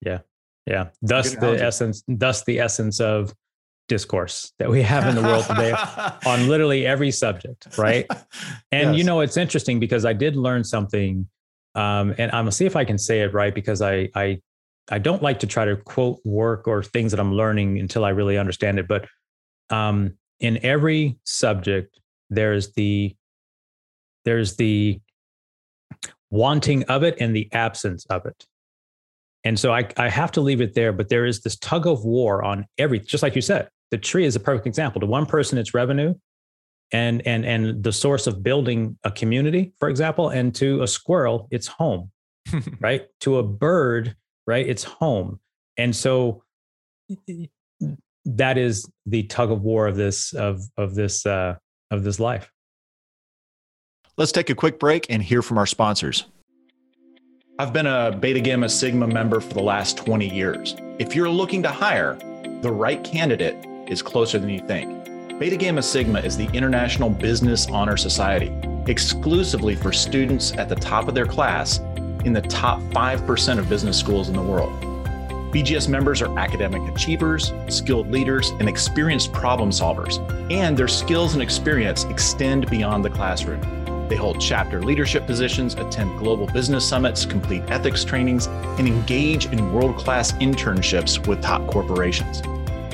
A: Yeah. Yeah. Thus the essence, thus the essence of discourse that we have in the world today on literally every subject, right? And yes. you know, it's interesting because I did learn something, um, and I'm gonna see if I can say it right because I I I don't like to try to quote work or things that I'm learning until I really understand it. But um, in every subject, there's the there's the wanting of it and the absence of it. And so I, I have to leave it there, but there is this tug of war on every, just like you said, the tree is a perfect example. To one person, it's revenue and and and the source of building a community, for example, and to a squirrel, it's home, right? To a bird, right, it's home. And so that is the tug of war of this of of this uh, of this life.
C: Let's take a quick break and hear from our sponsors. I've been a Beta Gamma Sigma member for the last 20 years. If you're looking to hire, the right candidate is closer than you think. Beta Gamma Sigma is the International Business Honor Society, exclusively for students at the top of their class in the top 5% of business schools in the world. BGS members are academic achievers, skilled leaders, and experienced problem solvers, and their skills and experience extend beyond the classroom. They hold chapter leadership positions, attend global business summits, complete ethics trainings, and engage in world class internships with top corporations.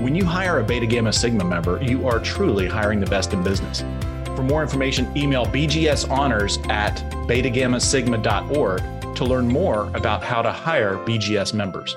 C: When you hire a Beta Gamma Sigma member, you are truly hiring the best in business. For more information, email bgshonors at betagammasigma.org to learn more about how to hire BGS members.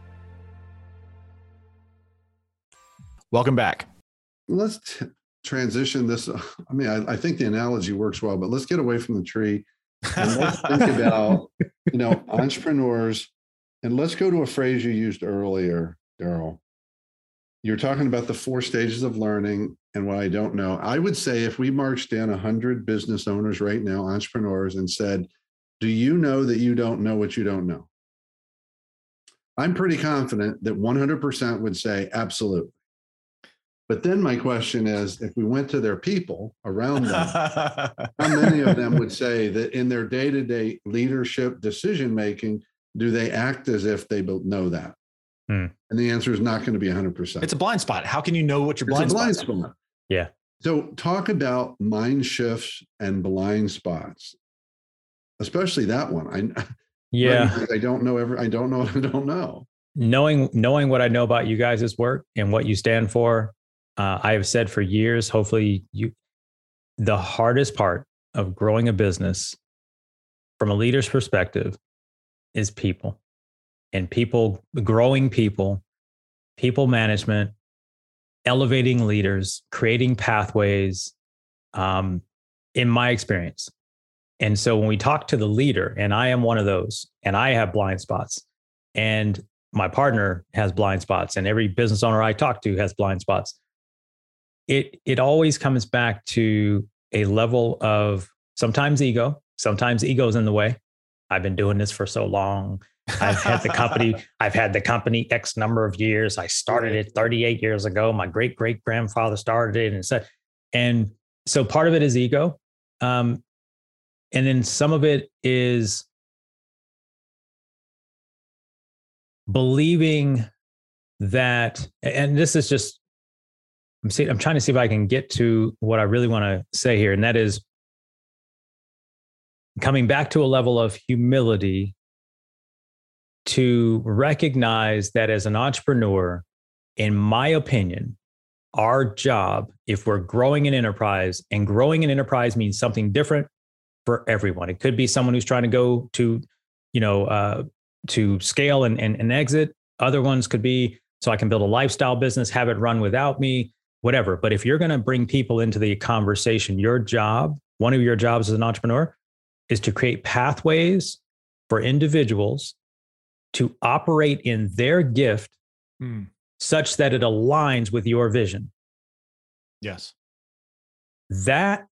C: Welcome back.
B: Let's t- transition this. I mean, I, I think the analogy works well, but let's get away from the tree and let's think about you know entrepreneurs and let's go to a phrase you used earlier daryl you're talking about the four stages of learning and what i don't know i would say if we marched in 100 business owners right now entrepreneurs and said do you know that you don't know what you don't know i'm pretty confident that 100% would say absolutely but then my question is if we went to their people around them, how many of them would say that in their day to day leadership decision making, do they act as if they know that? Hmm. And the answer is not going to be 100%.
C: It's a blind spot. How can you know what your blind, blind spot?
A: Yeah.
B: So talk about mind shifts and blind spots, especially that one. I
A: yeah.
B: I don't know ever. I don't know. I don't know.
A: Knowing knowing what I know about you guys' work and what you stand for, uh, I have said for years, hopefully you, the hardest part of growing a business from a leader's perspective is people and people, growing people, people management, elevating leaders, creating pathways, um, in my experience. And so when we talk to the leader, and I am one of those, and I have blind spots, and my partner has blind spots, and every business owner I talk to has blind spots it it always comes back to a level of sometimes ego, sometimes ego's in the way. I've been doing this for so long. I've had the company, I've had the company X number of years. I started it 38 years ago. My great great grandfather started it and said, and so part of it is ego. Um, and then some of it is believing that, and this is just I'm see, I'm trying to see if I can get to what I really want to say here, and that is coming back to a level of humility to recognize that as an entrepreneur, in my opinion, our job if we're growing an enterprise and growing an enterprise means something different for everyone. It could be someone who's trying to go to, you know, uh, to scale and, and, and exit. Other ones could be so I can build a lifestyle business, have it run without me, whatever. But if you're going to bring people into the conversation, your job, one of your jobs as an entrepreneur, is to create pathways for individuals to operate in their gift mm. such that it aligns with your vision.
C: Yes.
A: That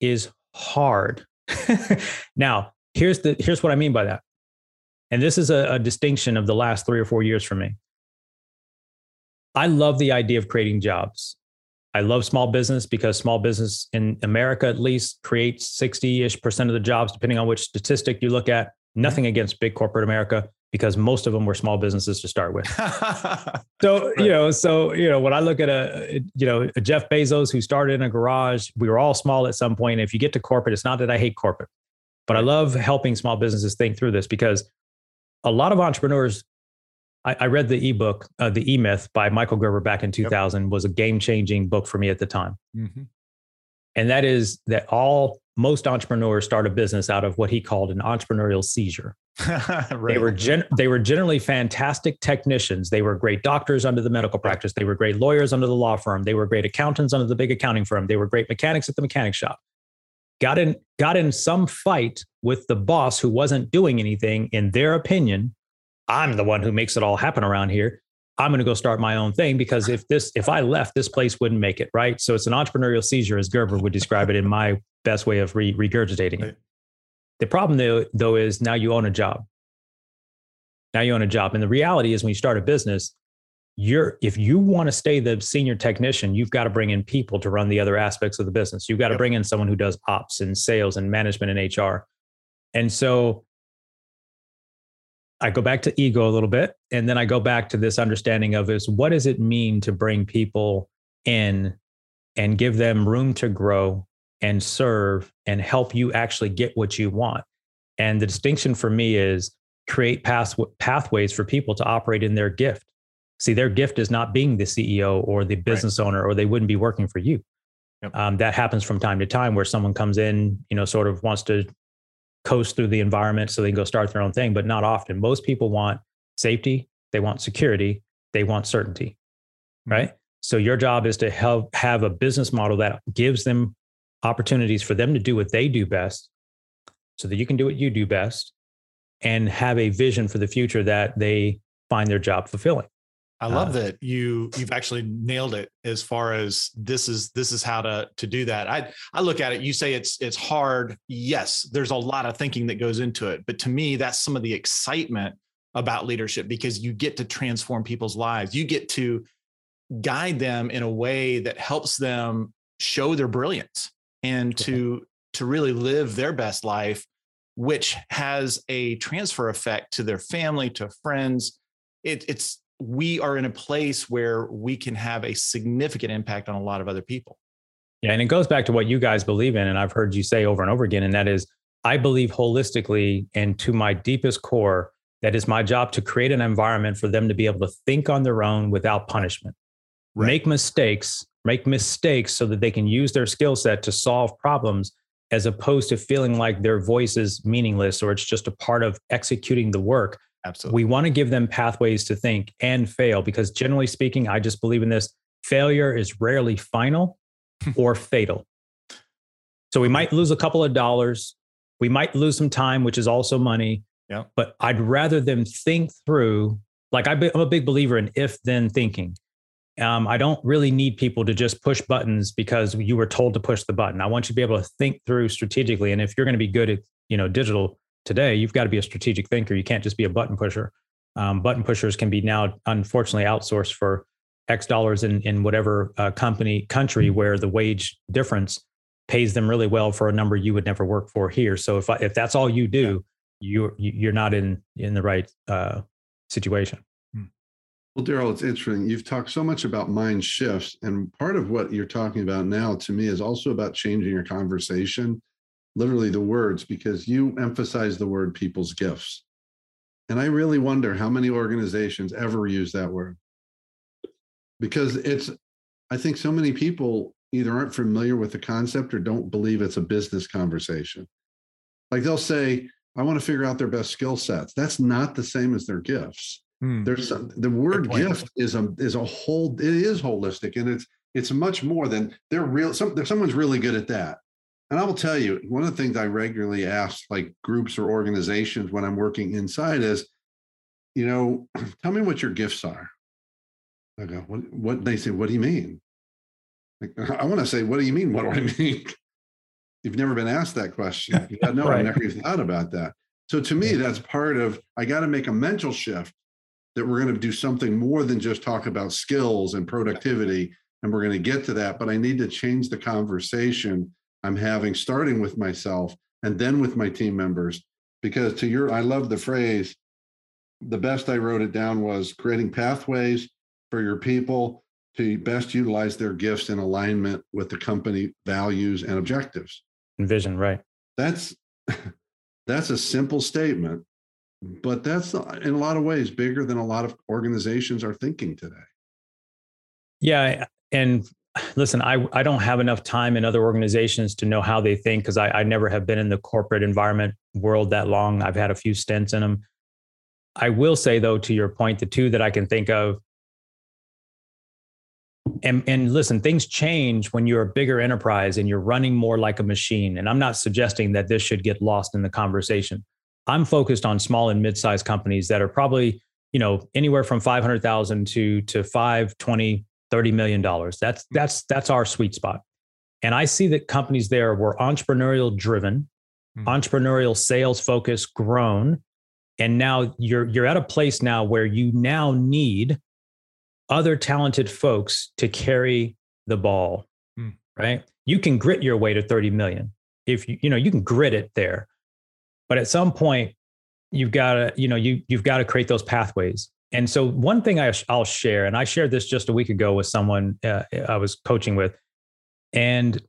A: is hard. now, here's the here's what I mean by that. And this is a, a distinction of the last three or four years for me. I love the idea of creating jobs. I love small business because small business in America, at least, creates 60 ish percent of the jobs, depending on which statistic you look at. Nothing against big corporate America because most of them were small businesses to start with. so, you know, so, you know, when I look at a, you know, a Jeff Bezos who started in a garage, we were all small at some point. If you get to corporate, it's not that I hate corporate, but I love helping small businesses think through this because a lot of entrepreneurs I, I read the ebook, uh, the E Myth by Michael Gerber back in 2000 yep. was a game changing book for me at the time. Mm-hmm. And that is that all most entrepreneurs start a business out of what he called an entrepreneurial seizure. right. They were gen- they were generally fantastic technicians. They were great doctors under the medical practice. They were great lawyers under the law firm. They were great accountants under the big accounting firm. They were great mechanics at the mechanic shop. Got in got in some fight with the boss who wasn't doing anything in their opinion I'm the one who makes it all happen around here. I'm going to go start my own thing because if this if I left, this place wouldn't make it right. So it's an entrepreneurial seizure, as Gerber would describe it, in my best way of re- regurgitating it. The problem though, though is now you own a job. Now you own a job, and the reality is when you start a business, you're if you want to stay the senior technician, you've got to bring in people to run the other aspects of the business. You've got to yep. bring in someone who does ops and sales and management and HR. And so I go back to ego a little bit, and then I go back to this understanding of is what does it mean to bring people in and give them room to grow and serve and help you actually get what you want. And the distinction for me is create path, pathways for people to operate in their gift. See, their gift is not being the CEO or the business right. owner, or they wouldn't be working for you. Yep. Um, that happens from time to time where someone comes in, you know, sort of wants to coast through the environment so they can go start their own thing, but not often. Most people want safety, they want security, they want certainty, mm-hmm. right? So your job is to help have a business model that gives them opportunities for them to do what they do best so that you can do what you do best and have a vision for the future that they find their job fulfilling.
C: I love uh, that you you've actually nailed it as far as this is this is how to to do that. I I look at it. You say it's it's hard. Yes, there's a lot of thinking that goes into it, but to me, that's some of the excitement about leadership because you get to transform people's lives. You get to guide them in a way that helps them show their brilliance and to to really live their best life, which has a transfer effect to their family, to friends. It, it's we are in a place where we can have a significant impact on a lot of other people.
A: Yeah. And it goes back to what you guys believe in. And I've heard you say over and over again, and that is I believe holistically and to my deepest core that it's my job to create an environment for them to be able to think on their own without punishment, right. make mistakes, make mistakes so that they can use their skill set to solve problems as opposed to feeling like their voice is meaningless or it's just a part of executing the work
C: Absolutely.
A: We want to give them pathways to think and fail because generally speaking, I just believe in this failure is rarely final or fatal. So we might lose a couple of dollars. We might lose some time, which is also money.
C: Yeah.
A: But I'd rather them think through, like I'm a big believer in if then thinking. Um, I don't really need people to just push buttons because you were told to push the button. I want you to be able to think through strategically. And if you're going to be good at, you know, digital, today, you've got to be a strategic thinker. You can't just be a button pusher. Um, button pushers can be now, unfortunately, outsourced for X dollars in in whatever uh, company country mm-hmm. where the wage difference pays them really well for a number you would never work for here. So if I, if that's all you do, yeah. you you're not in in the right uh, situation.
B: Hmm. Well, Daryl, it's interesting. You've talked so much about mind shifts, and part of what you're talking about now, to me, is also about changing your conversation literally the words because you emphasize the word people's gifts. And I really wonder how many organizations ever use that word because it's I think so many people either aren't familiar with the concept or don't believe it's a business conversation. Like they'll say, I want to figure out their best skill sets. That's not the same as their gifts. Hmm. There's the word gift is a is a whole it is holistic and it's it's much more than they're real some someone's really good at that. And I will tell you, one of the things I regularly ask like groups or organizations when I'm working inside is, you know, tell me what your gifts are. I go, what, what they say, what do you mean? Like, I want to say, what do you mean? What do I mean? You've never been asked that question. No, right. I never even thought about that. So to me, that's part of I got to make a mental shift that we're going to do something more than just talk about skills and productivity. And we're going to get to that. But I need to change the conversation I'm having, starting with myself and then with my team members. Because to your, I love the phrase, the best I wrote it down was creating pathways for your people to best utilize their gifts in alignment with the company values and objectives
A: and vision right
B: that's that's a simple statement but that's in a lot of ways bigger than a lot of organizations are thinking today
A: yeah and listen i i don't have enough time in other organizations to know how they think because I, I never have been in the corporate environment world that long. I've had a few stints in them i will say though to your point the two that i can think of and and listen things change when you're a bigger enterprise and you're running more like a machine and i'm not suggesting that this should get lost in the conversation. I'm focused on small and mid-sized companies that are probably you know anywhere from 500000 to to 5 20 30 million dollars that's that's that's our sweet spot and i see that companies there were entrepreneurial driven mm-hmm. entrepreneurial sales focus grown and now you're you're at a place now where you now need other talented folks to carry the ball, mm. right? You can grit your way to 30 million. If you, you know, you can grit it there. But at some point, you've got to, you know, you, you've got to create those pathways. And so one thing I, I'll share, and I shared this just a week ago with someone uh, I was coaching with. And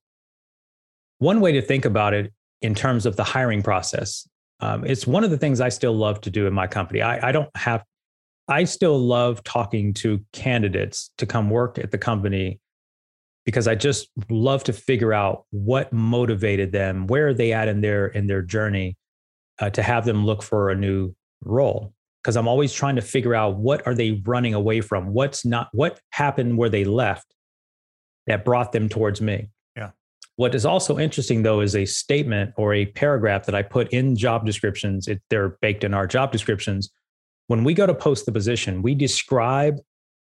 A: one way to think about it in terms of the hiring process, um, it's one of the things I still love to do in my company. I, I don't have I still love talking to candidates to come work at the company because I just love to figure out what motivated them, where are they at in their in their journey, uh, to have them look for a new role. Because I'm always trying to figure out what are they running away from, what's not, what happened where they left that brought them towards me.
C: Yeah.
A: What is also interesting though is a statement or a paragraph that I put in job descriptions. It, they're baked in our job descriptions when we go to post the position, we describe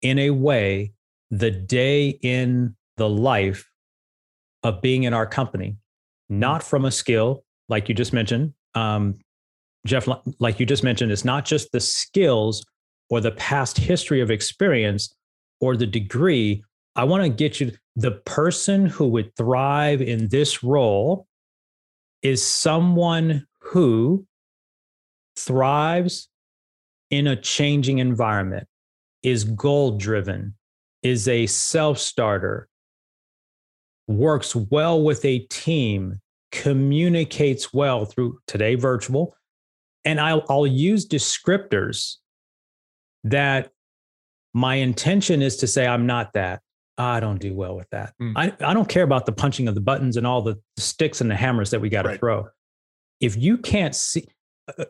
A: in a way the day in the life of being in our company, not from a skill like you just mentioned. Um, Jeff, like you just mentioned, it's not just the skills or the past history of experience or the degree. I want to get you the person who would thrive in this role is someone who thrives in a changing environment, is goal driven, is a self starter, works well with a team, communicates well through today virtual. And I'll, I'll use descriptors that my intention is to say, I'm not that. I don't do well with that. Mm. I, I don't care about the punching of the buttons and all the sticks and the hammers that we got to right. throw. If you can't see, uh,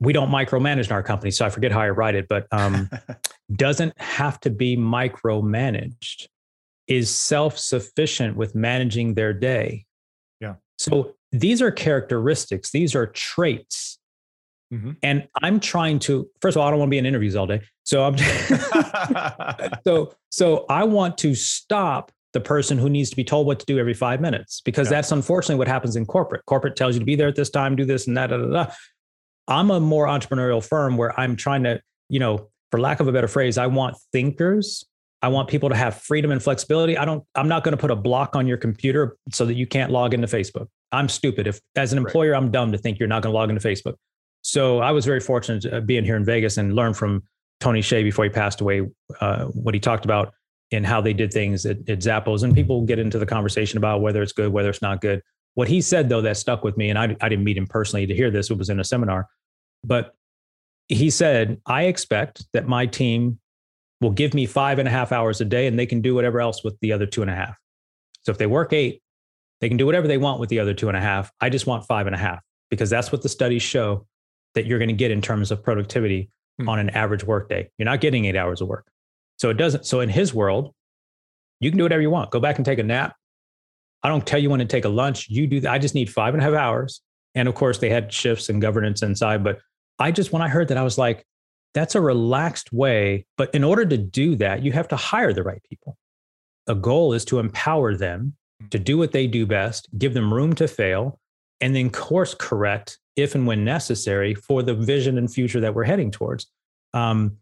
A: we don't micromanage in our company, so I forget how I write it, but um, doesn't have to be micromanaged, is self sufficient with managing their day.
C: Yeah.
A: So these are characteristics, these are traits. Mm-hmm. And I'm trying to, first of all, I don't want to be in interviews all day. So I'm, so, so I want to stop the person who needs to be told what to do every five minutes because yeah. that's unfortunately what happens in corporate. Corporate tells you to be there at this time, do this and that, da, da, da. I'm a more entrepreneurial firm where I'm trying to, you know, for lack of a better phrase, I want thinkers. I want people to have freedom and flexibility. I don't, I'm not going to put a block on your computer so that you can't log into Facebook. I'm stupid. If as an employer, right. I'm dumb to think you're not going to log into Facebook. So I was very fortunate to being here in Vegas and learn from Tony Hsieh before he passed away, uh, what he talked about and how they did things at, at Zappos. And people get into the conversation about whether it's good, whether it's not good. What he said, though, that stuck with me, and I, I didn't meet him personally to hear this, it was in a seminar, but he said, I expect that my team will give me five and a half hours a day and they can do whatever else with the other two and a half. So if they work eight, they can do whatever they want with the other two and a half. I just want five and a half because that's what the studies show that you're going to get in terms of productivity hmm. on an average workday. You're not getting eight hours of work. So it doesn't. So in his world, you can do whatever you want. Go back and take a nap. I don't tell you when to take a lunch. You do that. I just need five and a half hours. And of course, they had shifts and governance inside. But I just, when I heard that, I was like, that's a relaxed way. But in order to do that, you have to hire the right people. The goal is to empower them hmm. to do what they do best, give them room to fail, and then course correct if and when necessary for the vision and future that we're heading towards. Um,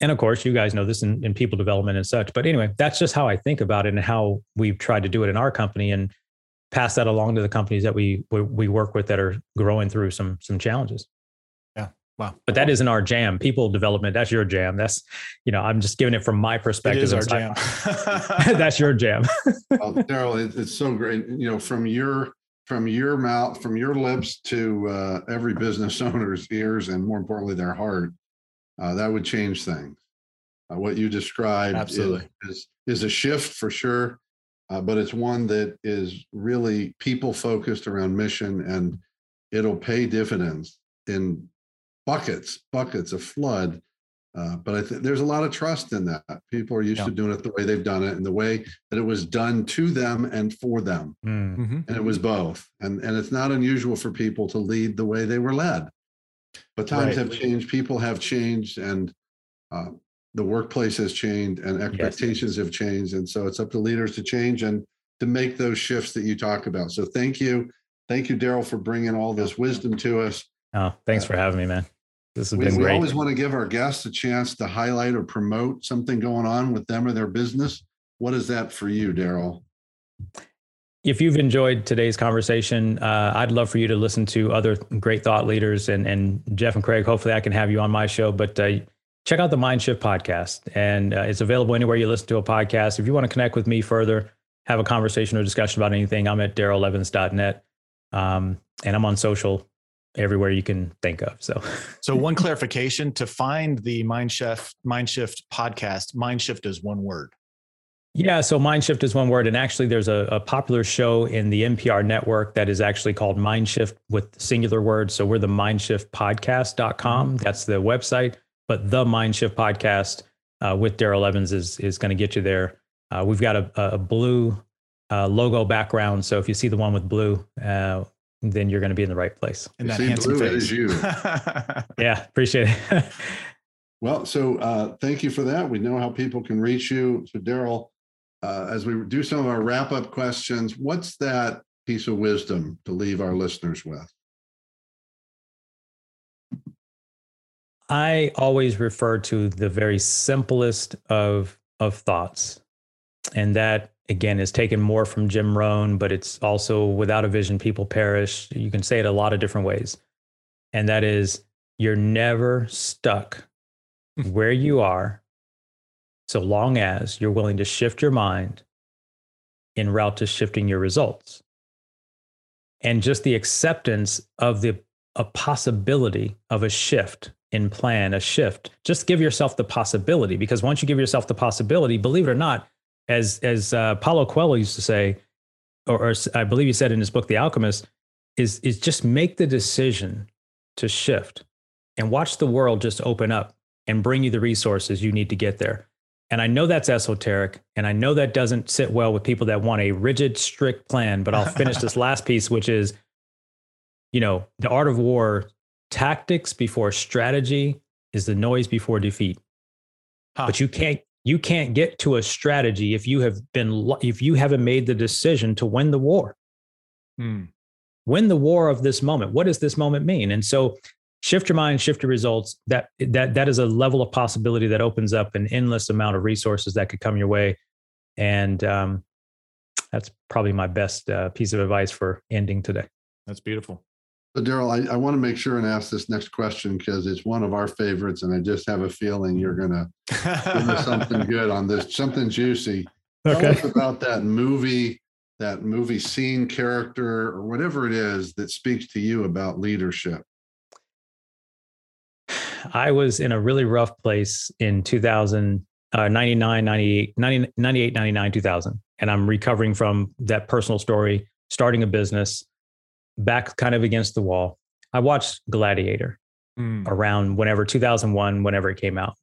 A: and of course, you guys know this in, in people development and such. But anyway, that's just how I think about it and how we've tried to do it in our company and pass that along to the companies that we we work with that are growing through some some challenges.
C: Yeah. Wow.
A: But that isn't our jam. People development, that's your jam. That's, you know, I'm just giving it from my perspective. It
C: is our jam.
A: that's your jam.
B: well, Daryl, it's so great. You know, from your from your mouth, from your lips to uh, every business owner's ears, and more importantly, their heart, uh, that would change things. Uh, what you described
C: Absolutely.
B: Is, is, is a shift for sure, uh, but it's one that is really people focused around mission, and it'll pay dividends in buckets, buckets of flood uh, but I think there's a lot of trust in that. People are used yeah. to doing it the way they've done it and the way that it was done to them and for them. Mm. Mm-hmm. And it was both. And, and it's not unusual for people to lead the way they were led. But times right. have changed, people have changed, and uh, the workplace has changed, and expectations yes. have changed. And so it's up to leaders to change and to make those shifts that you talk about. So thank you. Thank you, Daryl, for bringing all this wisdom to us.
A: Oh, thanks uh, for having me, man. This has we,
B: been
A: we
B: great. always want to give our guests a chance to highlight or promote something going on with them or their business. What is that for you, Daryl?
A: If you've enjoyed today's conversation, uh, I'd love for you to listen to other great thought leaders and, and Jeff and Craig. Hopefully, I can have you on my show. But uh, check out the Mindshift podcast, and uh, it's available anywhere you listen to a podcast. If you want to connect with me further, have a conversation or discussion about anything, I'm at darylevans.net. Um, and I'm on social everywhere you can think of. So,
C: so one clarification to find the Mindshift Mindshift podcast. Mindshift is one word.
A: Yeah, so Mindshift is one word, and actually, there's a, a, popular show in the NPR network that is actually called Mindshift with singular words. So we're the mindshiftpodcast.com. That's the website, but the Mindshift podcast uh, with Daryl Evans is is going to get you there. Uh, we've got a, a blue uh, logo background, so if you see the one with blue, uh, then you're going to be in the right place.
B: And that handsome blue, face. you.
A: yeah, appreciate it.
B: well, so uh, thank you for that. We know how people can reach you. So, Daryl, uh, as we do some of our wrap up questions, what's that piece of wisdom to leave our listeners with?
A: I always refer to the very simplest of of thoughts, and that again is taken more from Jim Rohn, but it's also without a vision, people perish. You can say it a lot of different ways. And that is you're never stuck hmm. where you are so long as you're willing to shift your mind in route to shifting your results. And just the acceptance of the a possibility of a shift in plan, a shift. Just give yourself the possibility because once you give yourself the possibility, believe it or not, as as uh, Paulo Coelho used to say, or, or I believe he said in his book The Alchemist, is is just make the decision to shift and watch the world just open up and bring you the resources you need to get there. And I know that's esoteric, and I know that doesn't sit well with people that want a rigid, strict plan. But I'll finish this last piece, which is, you know, the art of war: tactics before strategy is the noise before defeat. Huh. But you can't you can't get to a strategy if you have been if you haven't made the decision to win the war. Hmm. win the war of this moment. What does this moment mean? And so shift your mind shift your results. That that that is a level of possibility that opens up an endless amount of resources that could come your way. And um, that's probably my best uh, piece of advice for ending today.
C: That's beautiful
B: so, Daryl, I, I want to make sure and ask this next question because it's one of our favorites, and I just have a feeling you're going to give us something good on this, something juicy. Okay. Tell us about that movie, that movie scene, character, or whatever it is that speaks to you about leadership.
A: I was in a really rough place in 2000, uh, 99, 98, 90, 98, 99, 2000. And I'm recovering from that personal story, starting a business, back kind of against the wall. I watched Gladiator mm. around whenever 2001, whenever it came out.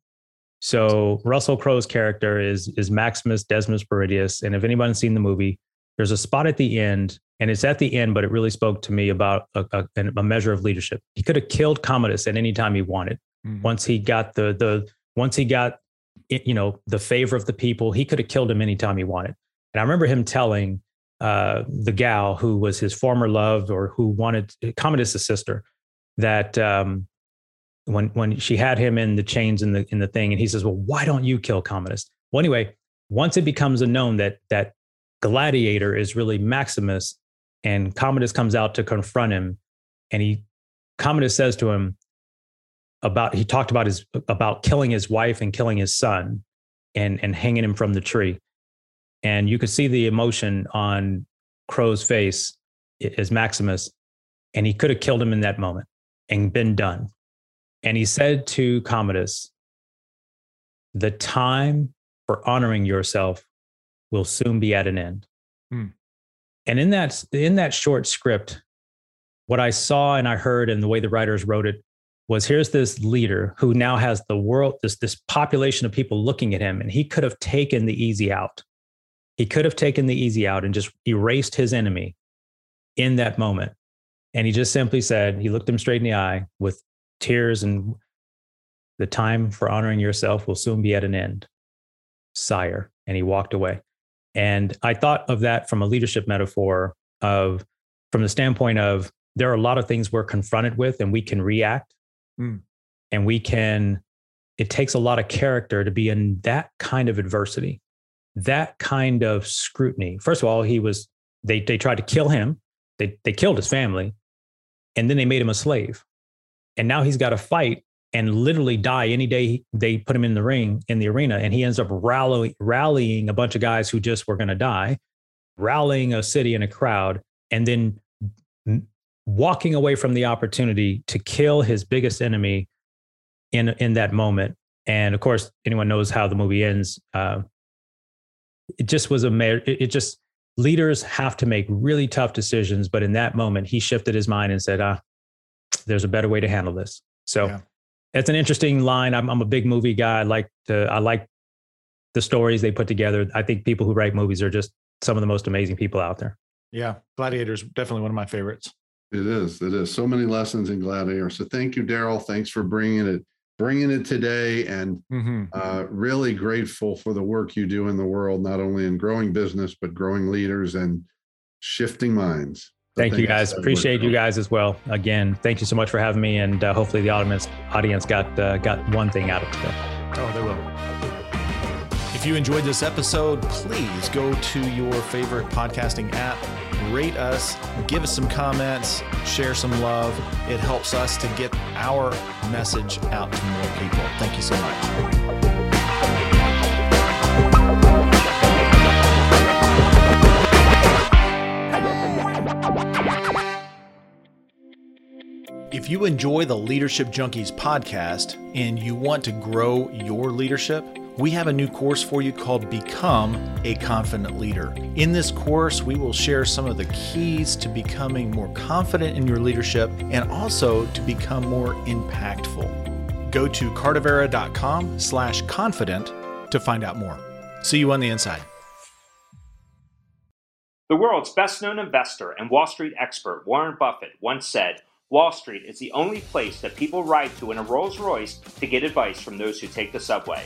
A: So Russell Crowe's character is is Maximus Decimus Meridius, and if anyone's seen the movie, there's a spot at the end, and it's at the end, but it really spoke to me about a, a, a measure of leadership. He could have killed Commodus at any time he wanted. Mm-hmm. Once he got the the once he got you know the favor of the people, he could have killed him anytime he wanted. And I remember him telling uh, the gal who was his former love or who wanted Commodus' sister that um, when when she had him in the chains in the in the thing, and he says, "Well, why don't you kill Commodus?" Well, anyway, once it becomes a known that that Gladiator is really Maximus, and Commodus comes out to confront him, and he Commodus says to him about he talked about his about killing his wife and killing his son, and and hanging him from the tree, and you could see the emotion on Crowe's face as Maximus, and he could have killed him in that moment and been done. And he said to Commodus, The time for honoring yourself will soon be at an end. Hmm. And in that, in that short script, what I saw and I heard and the way the writers wrote it was here's this leader who now has the world, this, this population of people looking at him, and he could have taken the easy out. He could have taken the easy out and just erased his enemy in that moment. And he just simply said, he looked him straight in the eye with tears and the time for honoring yourself will soon be at an end, sire. And he walked away. And I thought of that from a leadership metaphor of, from the standpoint of, there are a lot of things we're confronted with and we can react mm. and we can, it takes a lot of character to be in that kind of adversity, that kind of scrutiny. First of all, he was, they, they tried to kill him. They, they killed his family and then they made him a slave and now he's got to fight and literally die any day they put him in the ring in the arena and he ends up rallying rallying a bunch of guys who just were going to die rallying a city and a crowd and then walking away from the opportunity to kill his biggest enemy in in that moment and of course anyone knows how the movie ends uh, it just was a it, it just leaders have to make really tough decisions but in that moment he shifted his mind and said ah there's a better way to handle this. So yeah. it's an interesting line. I'm, I'm a big movie guy. I like to, I like the stories they put together. I think people who write movies are just some of the most amazing people out there.
C: Yeah. Gladiator's definitely one of my favorites.
B: It is. It is. So many lessons in Gladiator. So thank you, Daryl. Thanks for bringing it, bringing it today, and mm-hmm. uh, really grateful for the work you do in the world, not only in growing business but growing leaders and shifting minds.
A: Thank you guys. Appreciate you guys as well. Again, thank you so much for having me, and uh, hopefully the audience audience got uh, got one thing out of today.
C: Oh, they will. If you enjoyed this episode, please go to your favorite podcasting app, rate us, give us some comments, share some love. It helps us to get our message out to more people. Thank you so much. If you enjoy the Leadership Junkies podcast and you want to grow your leadership, we have a new course for you called Become a Confident Leader. In this course, we will share some of the keys to becoming more confident in your leadership and also to become more impactful. Go to cardavera.com slash confident to find out more. See you on the inside.
D: The world's best known investor and Wall Street expert, Warren Buffett, once said, Wall Street is the only place that people ride to in a Rolls Royce to get advice from those who take the subway.